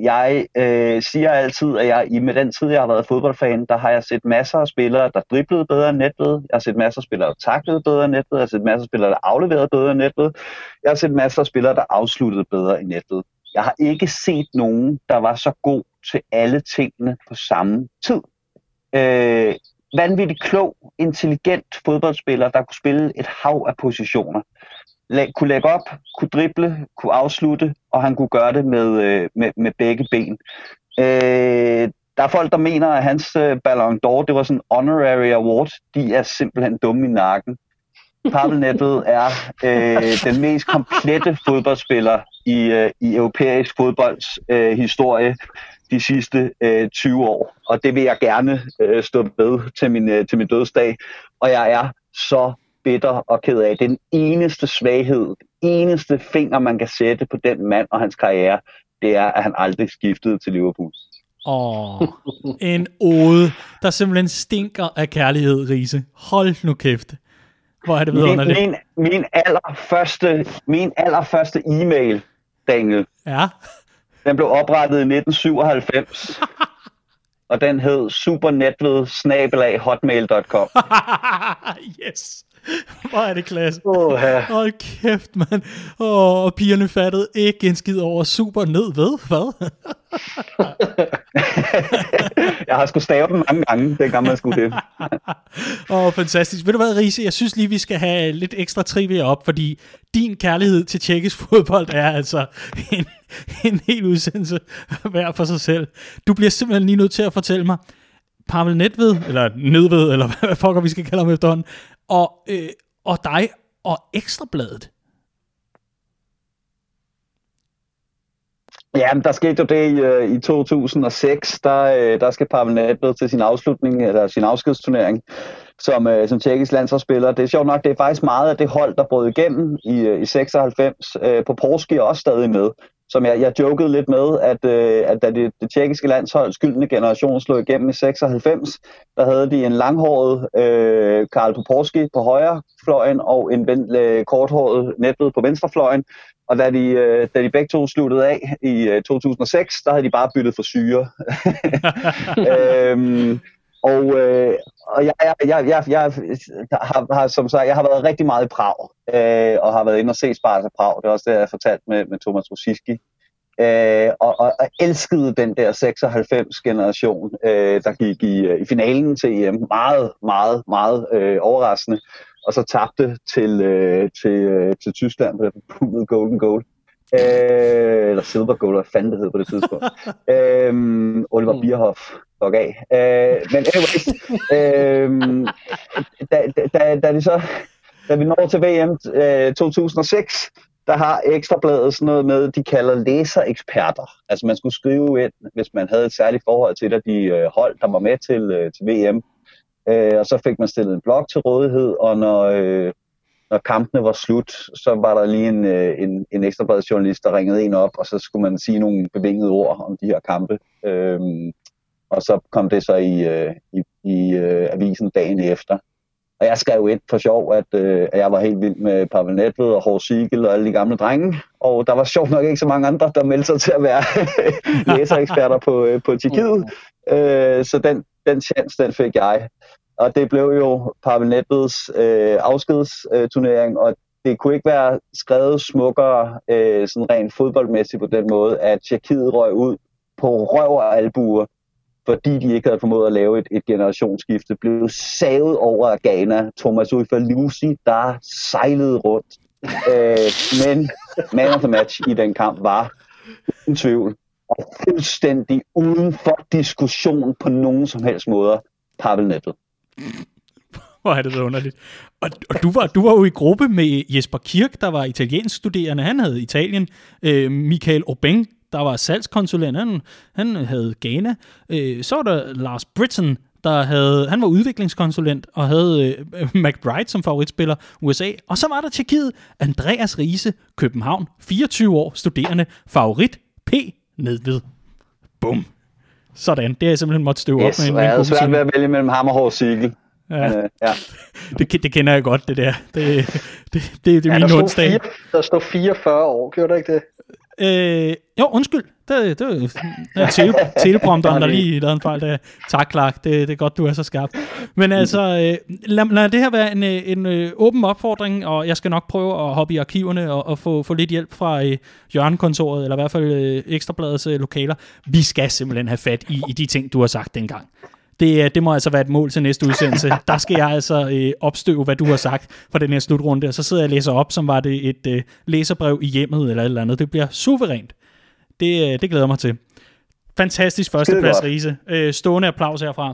jeg øh, siger altid, at jeg i med den tid, jeg har været fodboldfan, der har jeg set masser af spillere, der driblede bedre end nettet. Jeg har set masser af spillere, der taklede bedre end nettet. Jeg har set masser af spillere, der afleverede bedre end nettet. Jeg har set masser af spillere, der afsluttede bedre end nettet. Jeg har ikke set nogen, der var så god til alle tingene på samme tid. Øh, vanvittigt klog, intelligent fodboldspiller, der kunne spille et hav af positioner lag, kunne lægge op, kunne drible, kunne afslutte, og han kunne gøre det med, øh, med, med begge ben. Øh, der er folk, der mener, at hans øh, Ballon d'Or, det var sådan en honorary award. De er simpelthen dumme i nakken. Pavel Nedved er øh, den mest komplette fodboldspiller i, øh, i europæisk fodbolds øh, historie de sidste øh, 20 år. Og det vil jeg gerne øh, stå ved til min, øh, til min dødsdag. Og jeg er så bitter og ked af. Den eneste svaghed, den eneste finger, man kan sætte på den mand og hans karriere, det er, at han aldrig skiftede til Liverpool. Åh, oh, en ode, der simpelthen stinker af kærlighed, Riese. Hold nu kæft. Hvor er det vidunderligt. Min, min, min allerførste, min allerførste e-mail, Daniel, Ja. Den blev oprettet i 1997. og den hed supernetved hotmail.com. yes. Hvor er det klasse. Ja. Hold kæft, mand. Åh, og pigerne fattede ikke en skid over super ned ved. Hvad? jeg har sgu stave dem mange gange, det kan man skulle det. Åh, oh, fantastisk. Ved du hvad, Riese? Jeg synes lige, vi skal have lidt ekstra trivia op, fordi din kærlighed til tjekkisk fodbold er altså en, en hel udsendelse hver for sig selv. Du bliver simpelthen lige nødt til at fortælle mig, Pavel Nedved, eller Nedved, eller hvad fucker vi skal kalde ham efterhånden, og, øh, og dig og Ekstrabladet. Ja, men der skete jo det øh, i, i 2006, der, øh, der skal Pavel Nedved til sin afslutning, eller sin afskedsturnering, som, øh, som tjekkisk landsholdsspiller. Det er sjovt nok, det er faktisk meget af det hold, der brød igennem i, i 96. På Porsche, er også stadig med som jeg, jeg jokede lidt med, at, øh, at da det, det tjekkiske landshold skyldende generation slog igennem i 96, der havde de en langhåret øh, Karl Poporski på højre fløjen og en øh, korthåret Netved på venstrefløjen. Og da de, øh, da de begge to sluttede af i øh, 2006, der havde de bare byttet for syre. øhm, og, øh, og jeg, jeg, jeg, jeg, jeg har, har, som sagt, jeg har været rigtig meget i Prag, øh, og har været inde og se Sparta Prag. Det er også det, jeg fortalt med, med Thomas Rosiski. Øh, og, og, og elskede den der 96-generation, øh, der gik i, øh, i finalen til EM. Meget, meget, meget øh, overraskende. Og så tabte til, øh, til, øh, til Tyskland på det Golden Goal. Øh, eller Silver Goal, hvad fanden det hed på det tidspunkt. øh, Oliver mm. Bierhoff fuck af. Øh, men anyways, øh, da, da, da, de så, da vi når til VM øh, 2006, der har Ekstrabladet sådan noget med, de kalder læsereksperter. Altså man skulle skrive ind, hvis man havde et særligt forhold til at de øh, hold, der var med til, øh, til VM. Øh, og så fik man stillet en blog til rådighed, og når, øh, når kampene var slut, så var der lige en, øh, en, en ekstrabladsjournalist, der ringede en op, og så skulle man sige nogle bevingede ord om de her kampe. Øh, og så kom det så i, øh, i, i øh, avisen dagen efter. Og jeg skrev ind for sjov, at, øh, at jeg var helt vild med Pavel Nedved og Hård Siegel og alle de gamle drenge. Og der var sjovt nok ikke så mange andre, der meldte sig til at være læsereksperter på, øh, på Tjekkiet. Øh, så den, den chance, den fik jeg. Og det blev jo Pavel Nedveds øh, afskedsturnering, og det kunne ikke være skrevet smukkere øh, sådan rent fodboldmæssigt på den måde, at Tjekkiet røg ud på røv og albuer fordi de ikke havde formået at lave et, et generationsskifte, blev savet over af Ghana. Thomas Lucy, der sejlede rundt. Øh, men man of the match i den kamp var uden tvivl og fuldstændig uden for diskussion på nogen som helst måder Pavel Nettet. Hvor er det så underligt. Og, og du, var, du var jo i gruppe med Jesper Kirk, der var italiensk studerende. Han havde Italien. Øh, Michael Obeng, der var salgskonsulent, han, han havde Ghana. Øh, så var der Lars Britton, der havde, han var udviklingskonsulent og havde øh, McBride som favoritspiller, USA. Og så var der Tjekkiet, Andreas Riese, København, 24 år, studerende, favorit, P. Nedved. Bum. Sådan, det er jeg simpelthen måtte støve yes, op med en, jeg svært ved at vælge mellem ham og Hård Sigel. Ja. Øh, ja. det, det kender jeg godt, det der. Det, det, det, det er ja, min onsdag. Der står 44 år, gjorde der ikke det? Øh, jo, undskyld. Det, det, det er tele, teleprompteren, der lige lavede en fejl. Der. Tak, Clark. Det, det er godt, du er så skarp. Men altså, øh, lad, lad det her være en, øh, en, en øh, åben opfordring, og jeg skal nok prøve at hoppe i arkiverne og, og få, få lidt hjælp fra øh, Jørgenkontoret, eller i hvert fald øh, Ekstrabladets øh, lokaler. Vi skal simpelthen have fat i, i de ting, du har sagt dengang. Det, øh, det må altså være et mål til næste udsendelse. Der skal jeg altså øh, opstøve, hvad du har sagt for den her slutrunde, og så sidder jeg og læser op, som var det et øh, læserbrev i hjemmet eller et eller andet. Det bliver suverænt. Det, øh, det glæder mig til. Fantastisk førsteplads, Riese. Øh, stående applaus herfra.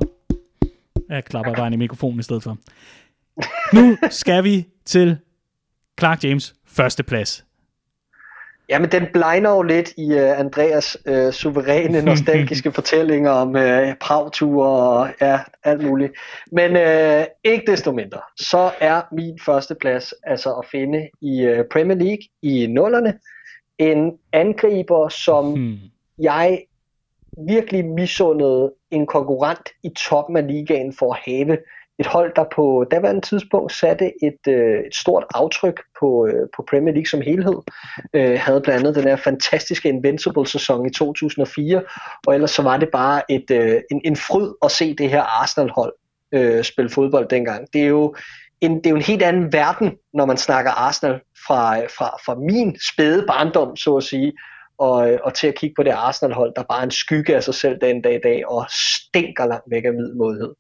Jeg klapper bare i mikrofonen i stedet for. Nu skal vi til Clark James førsteplads. Jamen, den blinder jo lidt i uh, Andreas uh, suveræne, nostalgiske fortællinger om uh, Prag-ture og ja, alt muligt. Men uh, ikke desto mindre, så er min første plads altså at finde i uh, Premier League i nullerne. En angriber, som hmm. jeg virkelig misundede en konkurrent i toppen af ligaen for at have et hold, der på daværende tidspunkt satte et, øh, et stort aftryk på, øh, på Premier League som helhed. Øh, havde blandt andet den her fantastiske Invincible-sæson i 2004, og ellers så var det bare et, øh, en, en fryd at se det her Arsenal-hold øh, spille fodbold dengang. Det er jo en, det er jo en helt anden verden, når man snakker Arsenal fra, fra, fra min spæde barndom, så at sige, og, øh, og til at kigge på det Arsenal-hold, der bare er en skygge af sig selv den dag i dag, og stinker langt væk af middelmodighed.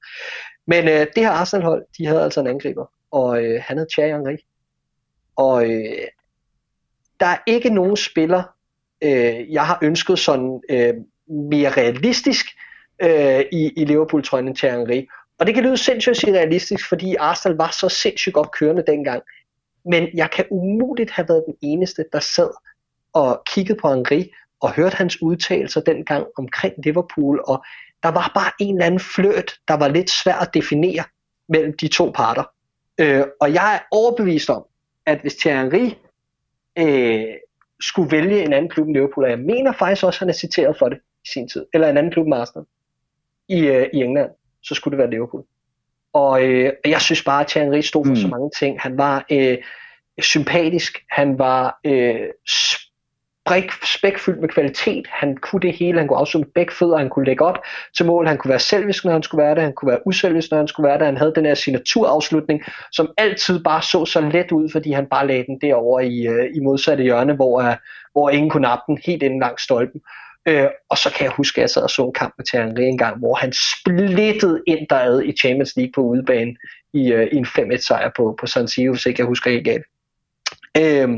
Men øh, det her Arsenal-hold, de havde altså en angriber, og øh, han hed Thierry Henry. Og øh, der er ikke nogen spiller, øh, jeg har ønsket sådan øh, mere realistisk øh, i, i Liverpool-trøjen end Thierry Henry. Og det kan lyde sindssygt realistisk, fordi Arsenal var så sindssygt godt kørende dengang. Men jeg kan umuligt have været den eneste, der sad og kiggede på Henri og hørte hans udtalelser dengang omkring Liverpool, og der var bare en eller anden fløt, der var lidt svær at definere mellem de to parter. Øh, og jeg er overbevist om, at hvis Thierry øh, skulle vælge en anden klub end Liverpool, og jeg mener faktisk også, at han er citeret for det i sin tid, eller en anden klub end Arsenal i, øh, i England, så skulle det være Liverpool. Og øh, jeg synes bare, at Thierry stod for mm. så mange ting. Han var øh, sympatisk, han var øh, brik, spækfyldt med kvalitet. Han kunne det hele. Han kunne afslutte med begge fødder. Han kunne lægge op til mål. Han kunne være selvisk, når han skulle være det. Han kunne være uselvisk, når han skulle være det. Han havde den her signaturafslutning, som altid bare så så let ud, fordi han bare lagde den derover i, øh, i modsatte hjørne, hvor, øh, hvor ingen kunne nappe den helt inden langs stolpen. Øh, og så kan jeg huske, at jeg sad og så en kamp med Thierry en gang, hvor han splittede ind derad i Champions League på udebane i, øh, i en 5-1 sejr på, på San Siro, hvis ikke jeg husker helt galt. Øh,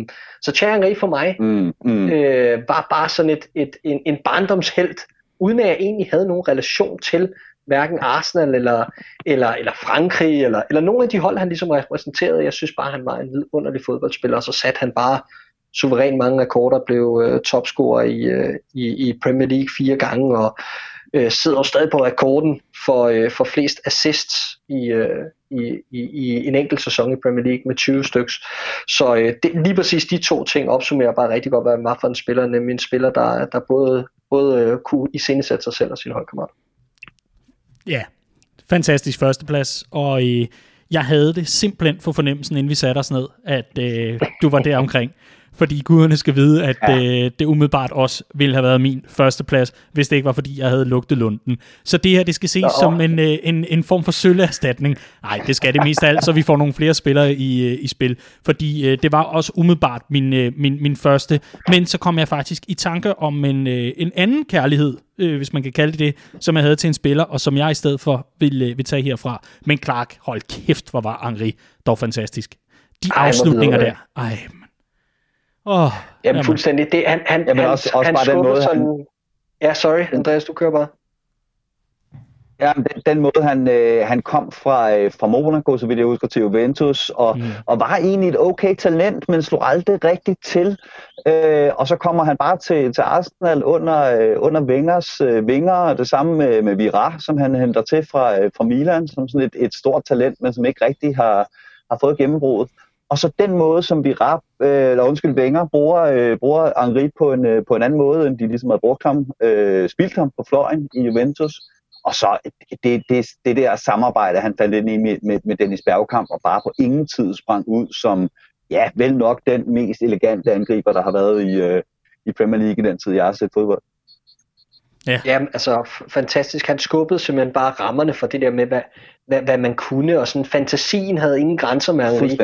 så Thierry for mig mm, mm. Øh, var bare sådan et, et, en, en barndomshelt, uden at jeg egentlig havde nogen relation til hverken Arsenal eller, eller, eller Frankrig, eller, eller nogle af de hold, han ligesom repræsenterede. Jeg synes bare, han var en vidunderlig fodboldspiller, og så satte han bare suverænt mange rekorder, blev øh, topscorer i, øh, i, i Premier League fire gange, og øh, sidder stadig på rekorden for, øh, for flest assists i, øh, i, i, i en enkelt sæson i Premier League med 20 styks. Så øh, det, lige præcis de to ting opsummerer bare rigtig godt, hvad var for en spiller, nemlig en spiller, der, der både, både øh, kunne iscenesætte sig selv og sin holdkammerat. Ja, fantastisk førsteplads, og øh, jeg havde det simpelthen for fornemmelsen, inden vi satte os ned, at øh, du var der omkring fordi guderne skal vide, at ja. øh, det umiddelbart også ville have været min første plads, hvis det ikke var, fordi jeg havde lugtet lunden. Så det her, det skal ses Nå. som en, øh, en, en form for sølveerstatning. Nej, det skal det mest af alt, så vi får nogle flere spillere i, øh, i spil, fordi øh, det var også umiddelbart min, øh, min, min første. Men så kom jeg faktisk i tanke om en, øh, en anden kærlighed, øh, hvis man kan kalde det det, som jeg havde til en spiller, og som jeg i stedet for vil, øh, vil tage herfra. Men Clark, hold kæft, hvor var Henri dog fantastisk. De Ej, afslutninger der. Ej, Oh, jamen, fuldstændig. Det, han, han, jamen, han, også, også han bare den måde, sådan... Han... Ja, sorry, Andreas, du kører bare. Ja, den, den måde, han, øh, han kom fra, øh, fra Monaco, så vidt jeg husker, til Juventus, og, mm. og var egentlig et okay talent, men slog aldrig rigtigt til. Øh, og så kommer han bare til, til Arsenal under, øh, under Wengers øh, vinger, og det samme med, med Vira, som han henter til fra, øh, fra Milan, som sådan et, et stort talent, men som ikke rigtig har, har fået gennembruddet. Og så den måde, som vi rap, øh, eller undskyld, Wenger bruger, øh, bruger Henri på en, øh, på en anden måde, end de ligesom har brugt ham, øh, spildt ham på fløjen i Juventus. Og så det, det, det der samarbejde, han fandt ind i med, med, med Dennis Bergkamp, og bare på ingen tid sprang ud som, ja, vel nok den mest elegante angriber, der har været i, øh, i Premier League i den tid, jeg har set fodbold. Ja. Jamen, altså fantastisk. Han skubbede simpelthen bare rammerne for det der med, hvad, hvad, hvad man kunne, og sådan fantasien havde ingen grænser med Henri.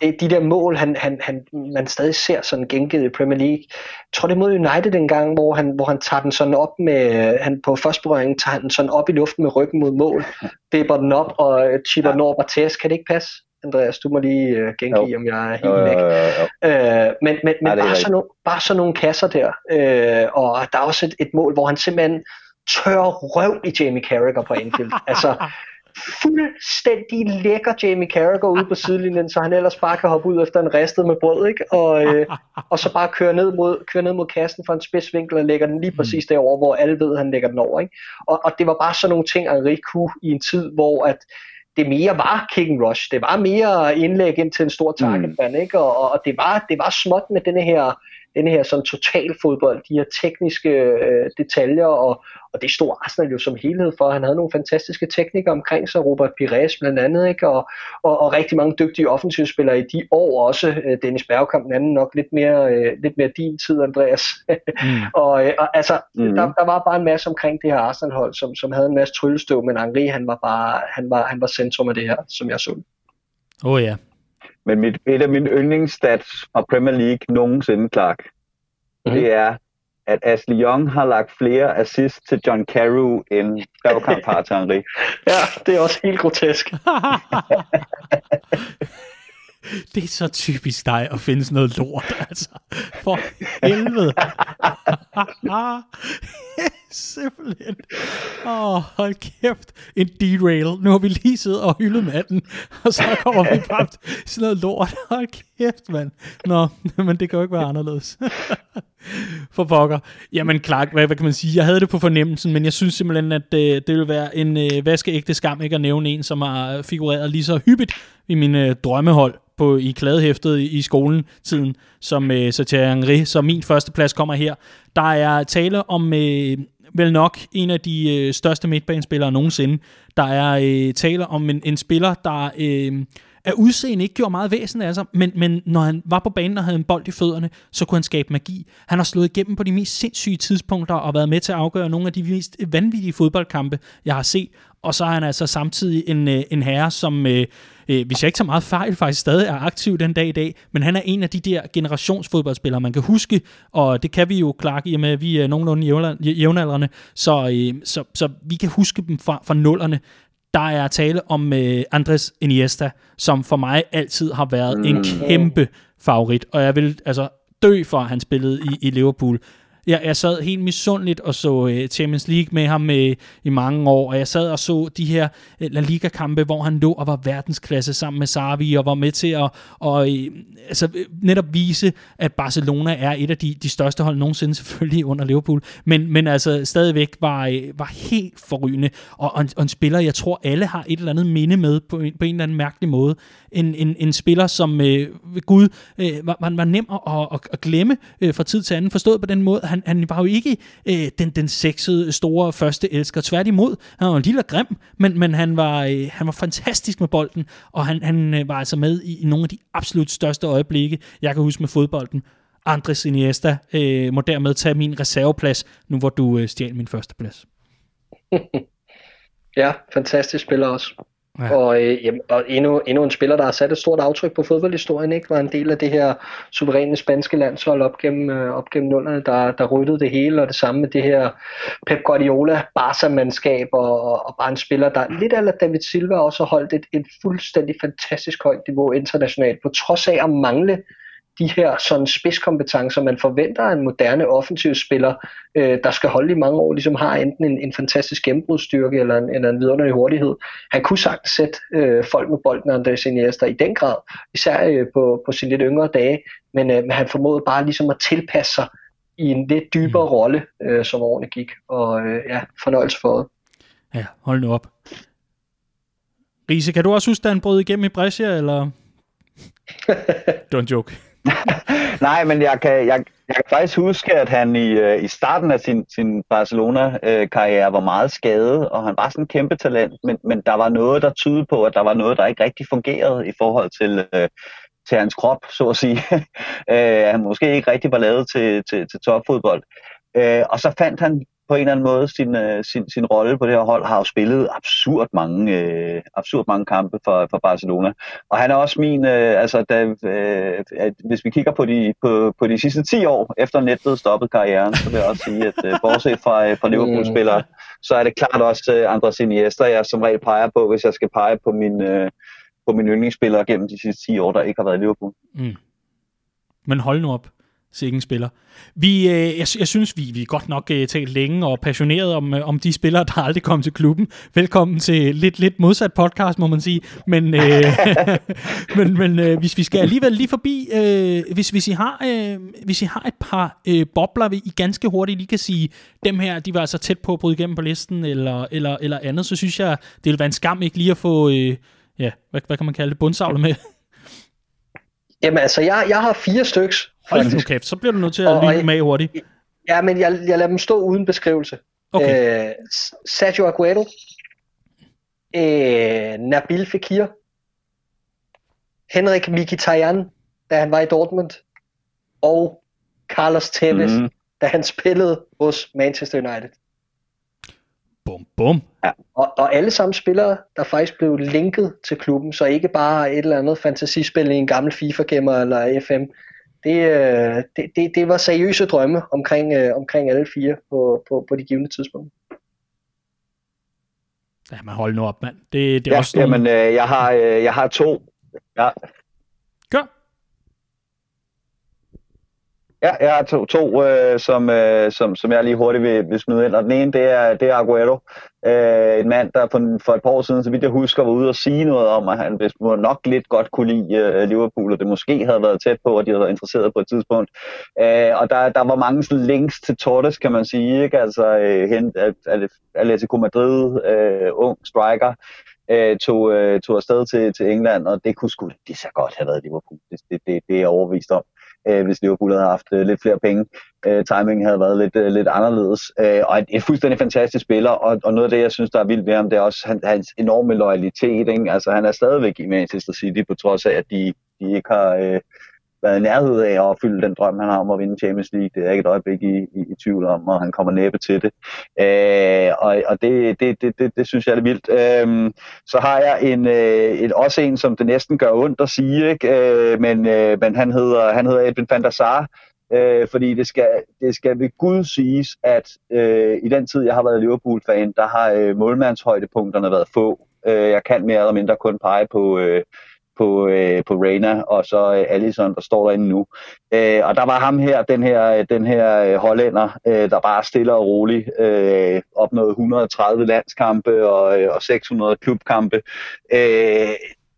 Det, de der mål, han, han, han, man stadig ser sådan gengivet i Premier League. Jeg tror det er mod United en gang, hvor han, hvor han tager den sådan op med, han på første berøring tager den sådan op i luften med ryggen mod mål, dæber den op og chipper ja. den over Bartes. Kan det ikke passe? Andreas, du må lige uh, gengive, jo. om jeg er helt jo, væk. Jo, jo, jo. Uh, men men, men ja, bare, sådan nogle, bare sådan nogle kasser der. Uh, og der er også et, et mål, hvor han simpelthen tør røv i Jamie Carragher på Anfield. altså, fuldstændig lækker Jamie Carragher ude på sidelinjen, så han ellers bare kan hoppe ud efter en ristet med brød, ikke? Og, øh, og så bare køre ned, mod, køre ned mod kassen fra en spidsvinkel og lægger den lige præcis mm. derover, hvor alle ved, at han lægger den over, ikke? Og, og det var bare sådan nogle ting, Henri kunne i en tid, hvor at det mere var King Rush. Det var mere indlæg ind til en stor targetman, mm. ikke? Og, og det, var, det var småt med denne her, den her sådan total fodbold, de her tekniske øh, detaljer, og, og det stod Arsenal jo som helhed for. Han havde nogle fantastiske teknikere omkring sig, Robert Pires blandt andet, ikke? Og, og, og rigtig mange dygtige offensivspillere i de år også. Øh, Dennis Bergkamp den anden nok lidt mere, øh, lidt mere din tid, Andreas. Mm. og, øh, og altså, mm. der, der var bare en masse omkring det her Arsenal-hold, som, som havde en masse tryllestøv, men Henri, han var bare han var, han var centrum af det her, som jeg så. Åh oh, ja. Men mit, et af mine yndlingsstats fra Premier League nogensinde, Clark, mm-hmm. det er, at Ashley Young har lagt flere assists til John Carew, end Bergkamp har til Henri. ja, det er også helt grotesk. det er så typisk dig at finde sådan noget lort, altså. For helvede. Simpelthen. Åh, oh, hold kæft. En derail. Nu har vi lige siddet og hyldet manden, og så kommer vi bare sådan noget lort. Hold kæft, mand. Nå, men det kan jo ikke være anderledes. For pokker. Jamen, Clark, hvad, hvad kan man sige? Jeg havde det på fornemmelsen, men jeg synes simpelthen, at øh, det ville være en øh, vaskeægte skam ikke at nævne en, som har figureret lige så hyppigt i mine øh, drømmehold på, i kladehæftet i, i skolen tiden, som øh, Satya Henry, så min første plads kommer her. Der er tale om øh, vel nok en af de øh, største midtbanespillere nogensinde. Der er øh, tale om en, en spiller, der øh, af udseende ikke gjorde meget væsen af sig, men, men når han var på banen og havde en bold i fødderne, så kunne han skabe magi. Han har slået igennem på de mest sindssyge tidspunkter og været med til at afgøre nogle af de mest vanvittige fodboldkampe, jeg har set. Og så er han altså samtidig en, øh, en herre, som, øh, øh, hvis jeg ikke så meget fejl, faktisk stadig er aktiv den dag i dag. Men han er en af de der generationsfodboldspillere, man kan huske, og det kan vi jo klare i og med, at vi er nogenlunde jævnaldrende, så, øh, så, så vi kan huske dem fra, fra nullerne der er tale om øh, Andres Iniesta, som for mig altid har været mm. en kæmpe favorit, og jeg vil altså dø for, at han spillede i, i Liverpool. Jeg, jeg sad helt misundeligt og så øh, Champions League med ham øh, i mange år, og jeg sad og så de her øh, La Liga-kampe, hvor han lå og var verdensklasse sammen med Sarvi, og var med til at og, øh, altså, øh, netop vise, at Barcelona er et af de, de største hold nogensinde, selvfølgelig under Liverpool, men, men altså stadigvæk var, øh, var helt forrygende, og, og, en, og en spiller, jeg tror alle har et eller andet minde med på en, på en eller anden mærkelig måde. En, en, en spiller, som øh, Gud øh, var, var, var nem at, at, at glemme øh, fra tid til anden, forstået på den måde, han, han var jo ikke øh, den, den sexede, store første elsker. Tværtimod, han var en lille grim, men, men han, var, øh, han var fantastisk med bolden, og han, han øh, var altså med i, i nogle af de absolut største øjeblikke, jeg kan huske med fodbolden. Andres Iniesta øh, må dermed tage min reserveplads, nu hvor du øh, stjal min første plads. ja, fantastisk spiller også. Ja. Og, øh, jamen, og endnu, endnu en spiller, der har sat et stort aftryk på fodboldhistorien, ikke? var en del af det her suveræne spanske landshold op gennem, øh, op gennem nullerne, der, der ryddede det hele, og det samme med det her Pep Guardiola Barca-mandskab, og, og, og bare en spiller, der lidt af David Silva også har holdt et, et fuldstændig fantastisk højt niveau internationalt, på trods af at mangle de her sådan spidskompetencer, man forventer af en moderne offensiv spiller, øh, der skal holde i mange år, ligesom har enten en, en fantastisk gennembrudstyrke eller en, eller en vidunderlig hurtighed. Han kunne sagtens sætte øh, folk med bolden, Andres Iniesta, i den grad, især øh, på, på sine lidt yngre dage, men, øh, men han formåede bare ligesom at tilpasse sig i en lidt dybere mm. rolle, øh, som årene gik, og øh, ja, fornøjelse for det. Ja, hold nu op. Riese, kan du også huske, da han brød igennem i Brescia, eller? en joke. Nej, men jeg kan, jeg, jeg kan faktisk huske, at han i, øh, i starten af sin, sin Barcelona-karriere var meget skadet, og han var sådan en kæmpe talent, men, men der var noget, der tydede på, at der var noget, der ikke rigtig fungerede i forhold til, øh, til hans krop, så at sige. Øh, han måske ikke rigtig var lavet til, til, til topfodbold. Øh, og så fandt han på en eller anden måde sin, øh, sin, sin rolle på det her hold, har jo spillet absurd mange, øh, absurd mange kampe for, for Barcelona. Og han er også min, øh, altså da, øh, at hvis vi kigger på de, på, på de sidste 10 år, efter nettet stoppet karrieren, så vil jeg også sige, at øh, bortset fra, øh, fra Liverpool-spillere, så er det klart også øh, Andres Iniesta, jeg som regel peger på, hvis jeg skal pege på min, øh, på min yndlingsspillere gennem de sidste 10 år, der ikke har været i Liverpool. Mm. Men hold nu op sikken spiller. Vi, øh, jeg, jeg synes, vi, vi godt nok øh, talt længe og passioneret om, øh, om de spillere, der aldrig kom til klubben. Velkommen til lidt, lidt modsat podcast, må man sige. Men, øh, men, men øh, hvis vi skal alligevel lige forbi, øh, hvis, hvis, I har, øh, hvis I har et par øh, bobler, I ganske hurtigt lige kan sige, dem her, de var altså tæt på at bryde igennem på listen, eller, eller, eller andet, så synes jeg, det ville være en skam ikke lige at få, øh, ja, hvad, hvad kan man kalde det, bundsavle med. Jamen altså, jeg, jeg har fire styks, Hold nu kæft, så bliver du nødt til at lytte med hurtigt. Ja, men jeg, jeg lader dem stå uden beskrivelse. Okay. Øh, Sergio Aguero, øh, Nabil Fekir, Henrik Mkhitaryan, da han var i Dortmund, og Carlos Tevez, mm. da han spillede hos Manchester United. Bum, bum. Ja. Og, og alle sammen spillere, der faktisk blev linket til klubben, så ikke bare et eller andet fantasispil i en gammel FIFA-gemmer eller FM. Det, øh, det, det, det var seriøse drømme omkring, øh, omkring alle fire på, på, på de givende tidspunkter. Ja, man hold nu op, mand. Det, det er ja, også nogle... jamen, øh, jeg, har, øh, jeg har to. Ja. Gør. Ja, jeg har to, to øh, som, øh, som, som jeg lige hurtigt vil, vil smide ind. Og den ene, det er, det er Aguero. Øh, en mand, der for, for et par år siden, så vidt jeg husker, var ude og sige noget om, at han hvis, må nok lidt godt kunne lide øh, Liverpool, og det måske havde været tæt på, at de havde været interesseret på et tidspunkt. Øh, og der, der var mange sådan links til Torres, kan man sige. Ikke? Altså, øh, hent, at, at Atletico Madrid, øh, ung striker, øh, tog, øh, tog afsted til, til England, og det kunne sgu det så godt have været Liverpool. Det, det, det, det er jeg overvist om øh, hvis Liverpool havde haft øh, lidt flere penge. Øh, timingen havde været lidt, øh, lidt anderledes. Øh, og et, et fuldstændig fantastisk spiller, og, og noget af det, jeg synes, der er vildt ved ham, det er også han, hans enorme loyalitet. Ikke? Altså, han er stadigvæk i Manchester City, på trods af, at de, de ikke har... Øh, været i nærhed af at opfylde den drøm, han har om at vinde Champions League. Det er ikke et øjeblik i, i, i tvivl om, og han kommer næppe til det. Øh, og og det, det, det, det, det synes jeg er vildt. Øh, så har jeg en, øh, et, også en, som det næsten gør ondt at sige, ikke? Øh, men, øh, men han hedder, han hedder Edwin van der Sar, øh, fordi det skal, det skal ved Gud siges, at øh, i den tid, jeg har været Liverpool-fan, der har øh, målmandshøjdepunkterne været få. Øh, jeg kan mere eller mindre kun pege på... Øh, på, øh, på Reina, og så øh, Allison, der står derinde nu. Øh, og der var ham her, den her, den her øh, hollænder, øh, der bare stille og roligt øh, opnåede 130 landskampe og, øh, og 600 klubkampe. Øh,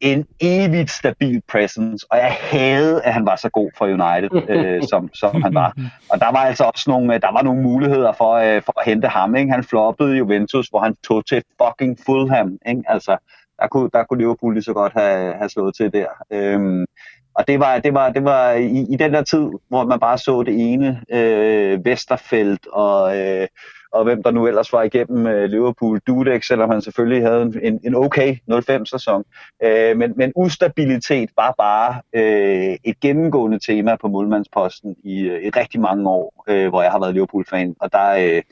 en evigt stabil presence, og jeg havde, at han var så god for United, øh, som, som han var. Og der var altså også nogle, der var nogle muligheder for, øh, for at hente ham. Ikke? Han floppede Juventus, hvor han tog til fucking Fulham. Ikke? Altså, der kunne, der kunne Liverpool lige så godt have, have slået til der. Øhm, og det var, det var, det var i, i den der tid, hvor man bare så det ene, øh, Vesterfeldt og, øh, og hvem der nu ellers var igennem øh, Liverpool, Dudek, selvom han selvfølgelig havde en, en okay 05-sæson. Øh, men, men ustabilitet var bare øh, et gennemgående tema på målmandsposten i, øh, i rigtig mange år, øh, hvor jeg har været Liverpool-fan. Og der, øh,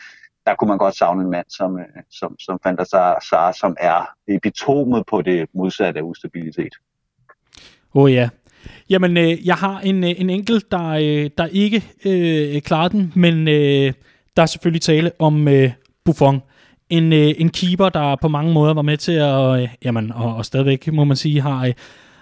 der kunne man godt savne en mand som, øh, som, som, fandt sig, Sara, som er epitomet på det modsatte af ustabilitet. Åh oh, ja. Jamen, øh, jeg har en, øh, en enkelt, der, øh, der ikke øh, klarer den, men øh, der er selvfølgelig tale om øh, Buffon. En, øh, en keeper, der på mange måder var med til at, øh, jamen, og, og stadigvæk, må man sige, har... Øh,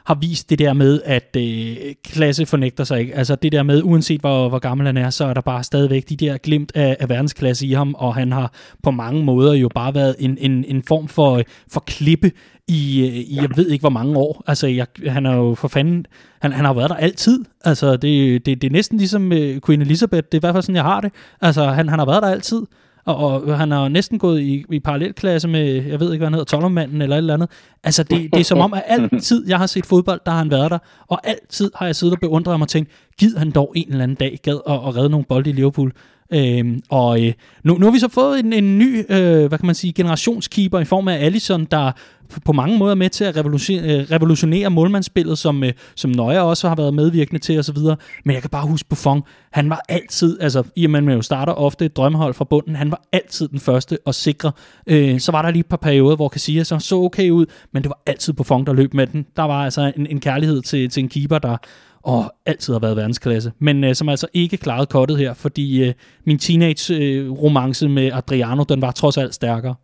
har vist det der med, at øh, klasse fornægter sig ikke. Altså det der med, uanset hvor, hvor gammel han er, så er der bare stadigvæk de der glimt af, af verdensklasse i ham, og han har på mange måder jo bare været en, en, en form for, øh, for klippe i, øh, i, jeg ved ikke hvor mange år. Altså, jeg, han er jo for fanden, han, han har været der altid. Altså, det, det, det er næsten ligesom øh, Queen Elizabeth, det er i hvert fald sådan, jeg har det. Altså, han, han har været der altid og, og han har næsten gået i, i parallelklasse med, jeg ved ikke, hvad han hedder, Tollermanden eller et eller andet. Altså, det, det er som om, at altid, jeg har set fodbold, der har han været der, og altid har jeg siddet og beundret ham og tænkt, gid han dog en eller anden dag gad at, at redde nogle bolde i Liverpool. Øhm, og øh, nu, nu har vi så fået en, en ny, øh, hvad kan man sige, generationskeeper i form af Allison, der på mange måder er med til at revolutionere, øh, revolutionere målmandsspillet, som, øh, som Nøje også har været medvirkende til osv. Men jeg kan bare huske Buffon, han var altid, altså i og med, man jo starter ofte et drømmehold fra bunden, han var altid den første og sikre. Øh, så var der lige et par perioder, hvor Casillas så så okay ud, men det var altid Buffon, der løb med den. Der var altså en, en kærlighed til, til en keeper, der, og altid har været verdensklasse, men øh, som altså ikke klarede kottet her, fordi øh, min teenage-romance øh, med Adriano, den var trods alt stærkere.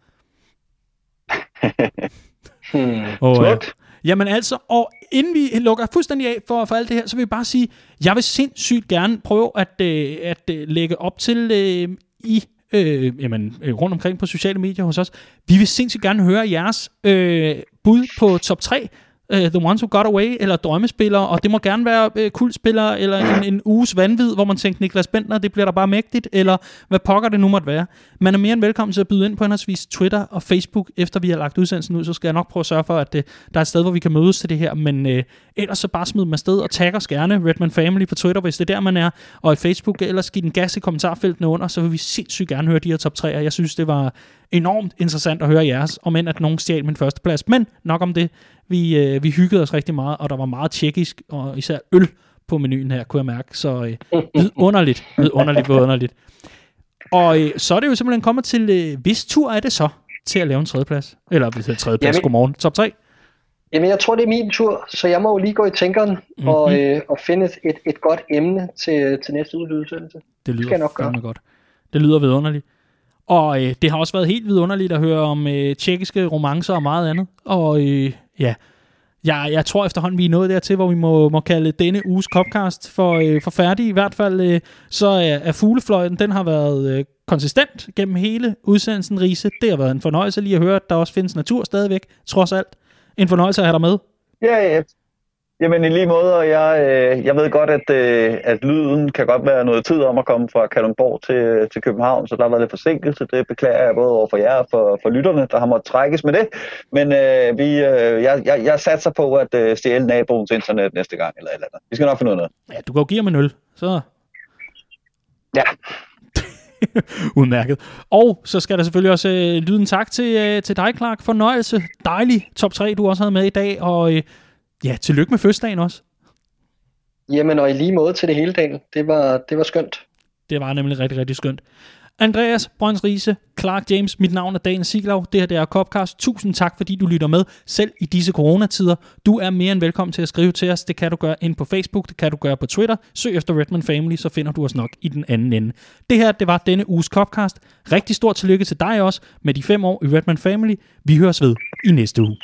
hmm. og, øh, jamen altså, og inden vi lukker fuldstændig af for, for alt det her, så vil jeg bare sige, jeg vil sindssygt gerne prøve at, øh, at øh, lægge op til øh, i øh, jamen, øh, rundt omkring på sociale medier hos os. Vi vil sindssygt gerne høre jeres øh, bud på top 3 uh, The Ones Who Got Away, eller drømmespillere, og det må gerne være øh, uh, kultspillere, eller en, en uges vanvid, hvor man tænkte, Niklas Bentner, det bliver der bare mægtigt, eller hvad pokker det nu måtte være. Man er mere end velkommen til at byde ind på henholdsvis Twitter og Facebook, efter vi har lagt udsendelsen ud, så skal jeg nok prøve at sørge for, at uh, der er et sted, hvor vi kan mødes til det her, men uh, ellers så bare smid mig sted og tag os gerne Redman Family på Twitter, hvis det er der, man er, og i Facebook, ellers giv den gas i kommentarfeltene under, så vil vi sindssygt gerne høre de her top 3'er. Jeg synes, det var enormt interessant at høre jeres, om end at nogen stjal min første plads. Men nok om det. Vi, øh, vi hyggede os rigtig meget, og der var meget tjekkisk, og især øl på menuen her, kunne jeg mærke. Så øh, vidunderligt, vidunderligt, vidunderligt. Og øh, så er det jo simpelthen kommet til, øh, hvis tur er det så, til at lave en tredjeplads? Eller hvis det er tredjeplads, Jamen- godmorgen. Top 3? Jamen, jeg tror, det er min tur, så jeg må jo lige gå i tænkeren mm-hmm. og, øh, og finde et, et, et godt emne til, til næste udsendelse. Det lyder jeg nok gøre. godt. Det lyder vidunderligt. Og øh, det har også været helt vidunderligt at høre om øh, tjekkiske romancer og meget andet. Og øh, ja, jeg, jeg tror efterhånden, vi er nået dertil, hvor vi må, må kalde denne uges Copcast for, øh, for færdig. I hvert fald øh, så er, er fuglefløjten, den har været øh, konsistent gennem hele udsendelsen, Riese. Det har været en fornøjelse lige at høre, at der også findes natur stadigvæk, trods alt. En fornøjelse at have dig med. Ja, ja. Jamen i lige måde, og jeg, øh, jeg ved godt, at, øh, at lyden kan godt være noget tid om at komme fra Kalundborg til, til København, så der har været lidt forsinkelse. Det beklager jeg både over for jer og for, for lytterne, der har måttet trækkes med det. Men øh, vi, øh, jeg, jeg, jeg satser på at øh, stjæle naboens internet næste gang, eller et eller andet. Vi skal nok finde noget. Ja, du kan jo give ham en øl, så Ja, Udmærket. Og så skal der selvfølgelig også øh, lyde en tak til, øh, til dig, Clark. Fornøjelse. Dejlig top 3, du også havde med i dag. Og øh, ja, tillykke med fødselsdagen også. Jamen, og i lige måde til det hele dagen. Det var, det var skønt. Det var nemlig rigtig, rigtig skønt. Andreas Brøns Riese, Clark James, mit navn er Dan Siglaug. Det her det er Copcast. Tusind tak, fordi du lytter med, selv i disse coronatider. Du er mere end velkommen til at skrive til os. Det kan du gøre ind på Facebook, det kan du gøre på Twitter. Søg efter Redman Family, så finder du os nok i den anden ende. Det her, det var denne uges Copcast. Rigtig stort tillykke til dig også med de fem år i Redman Family. Vi høres ved i næste uge.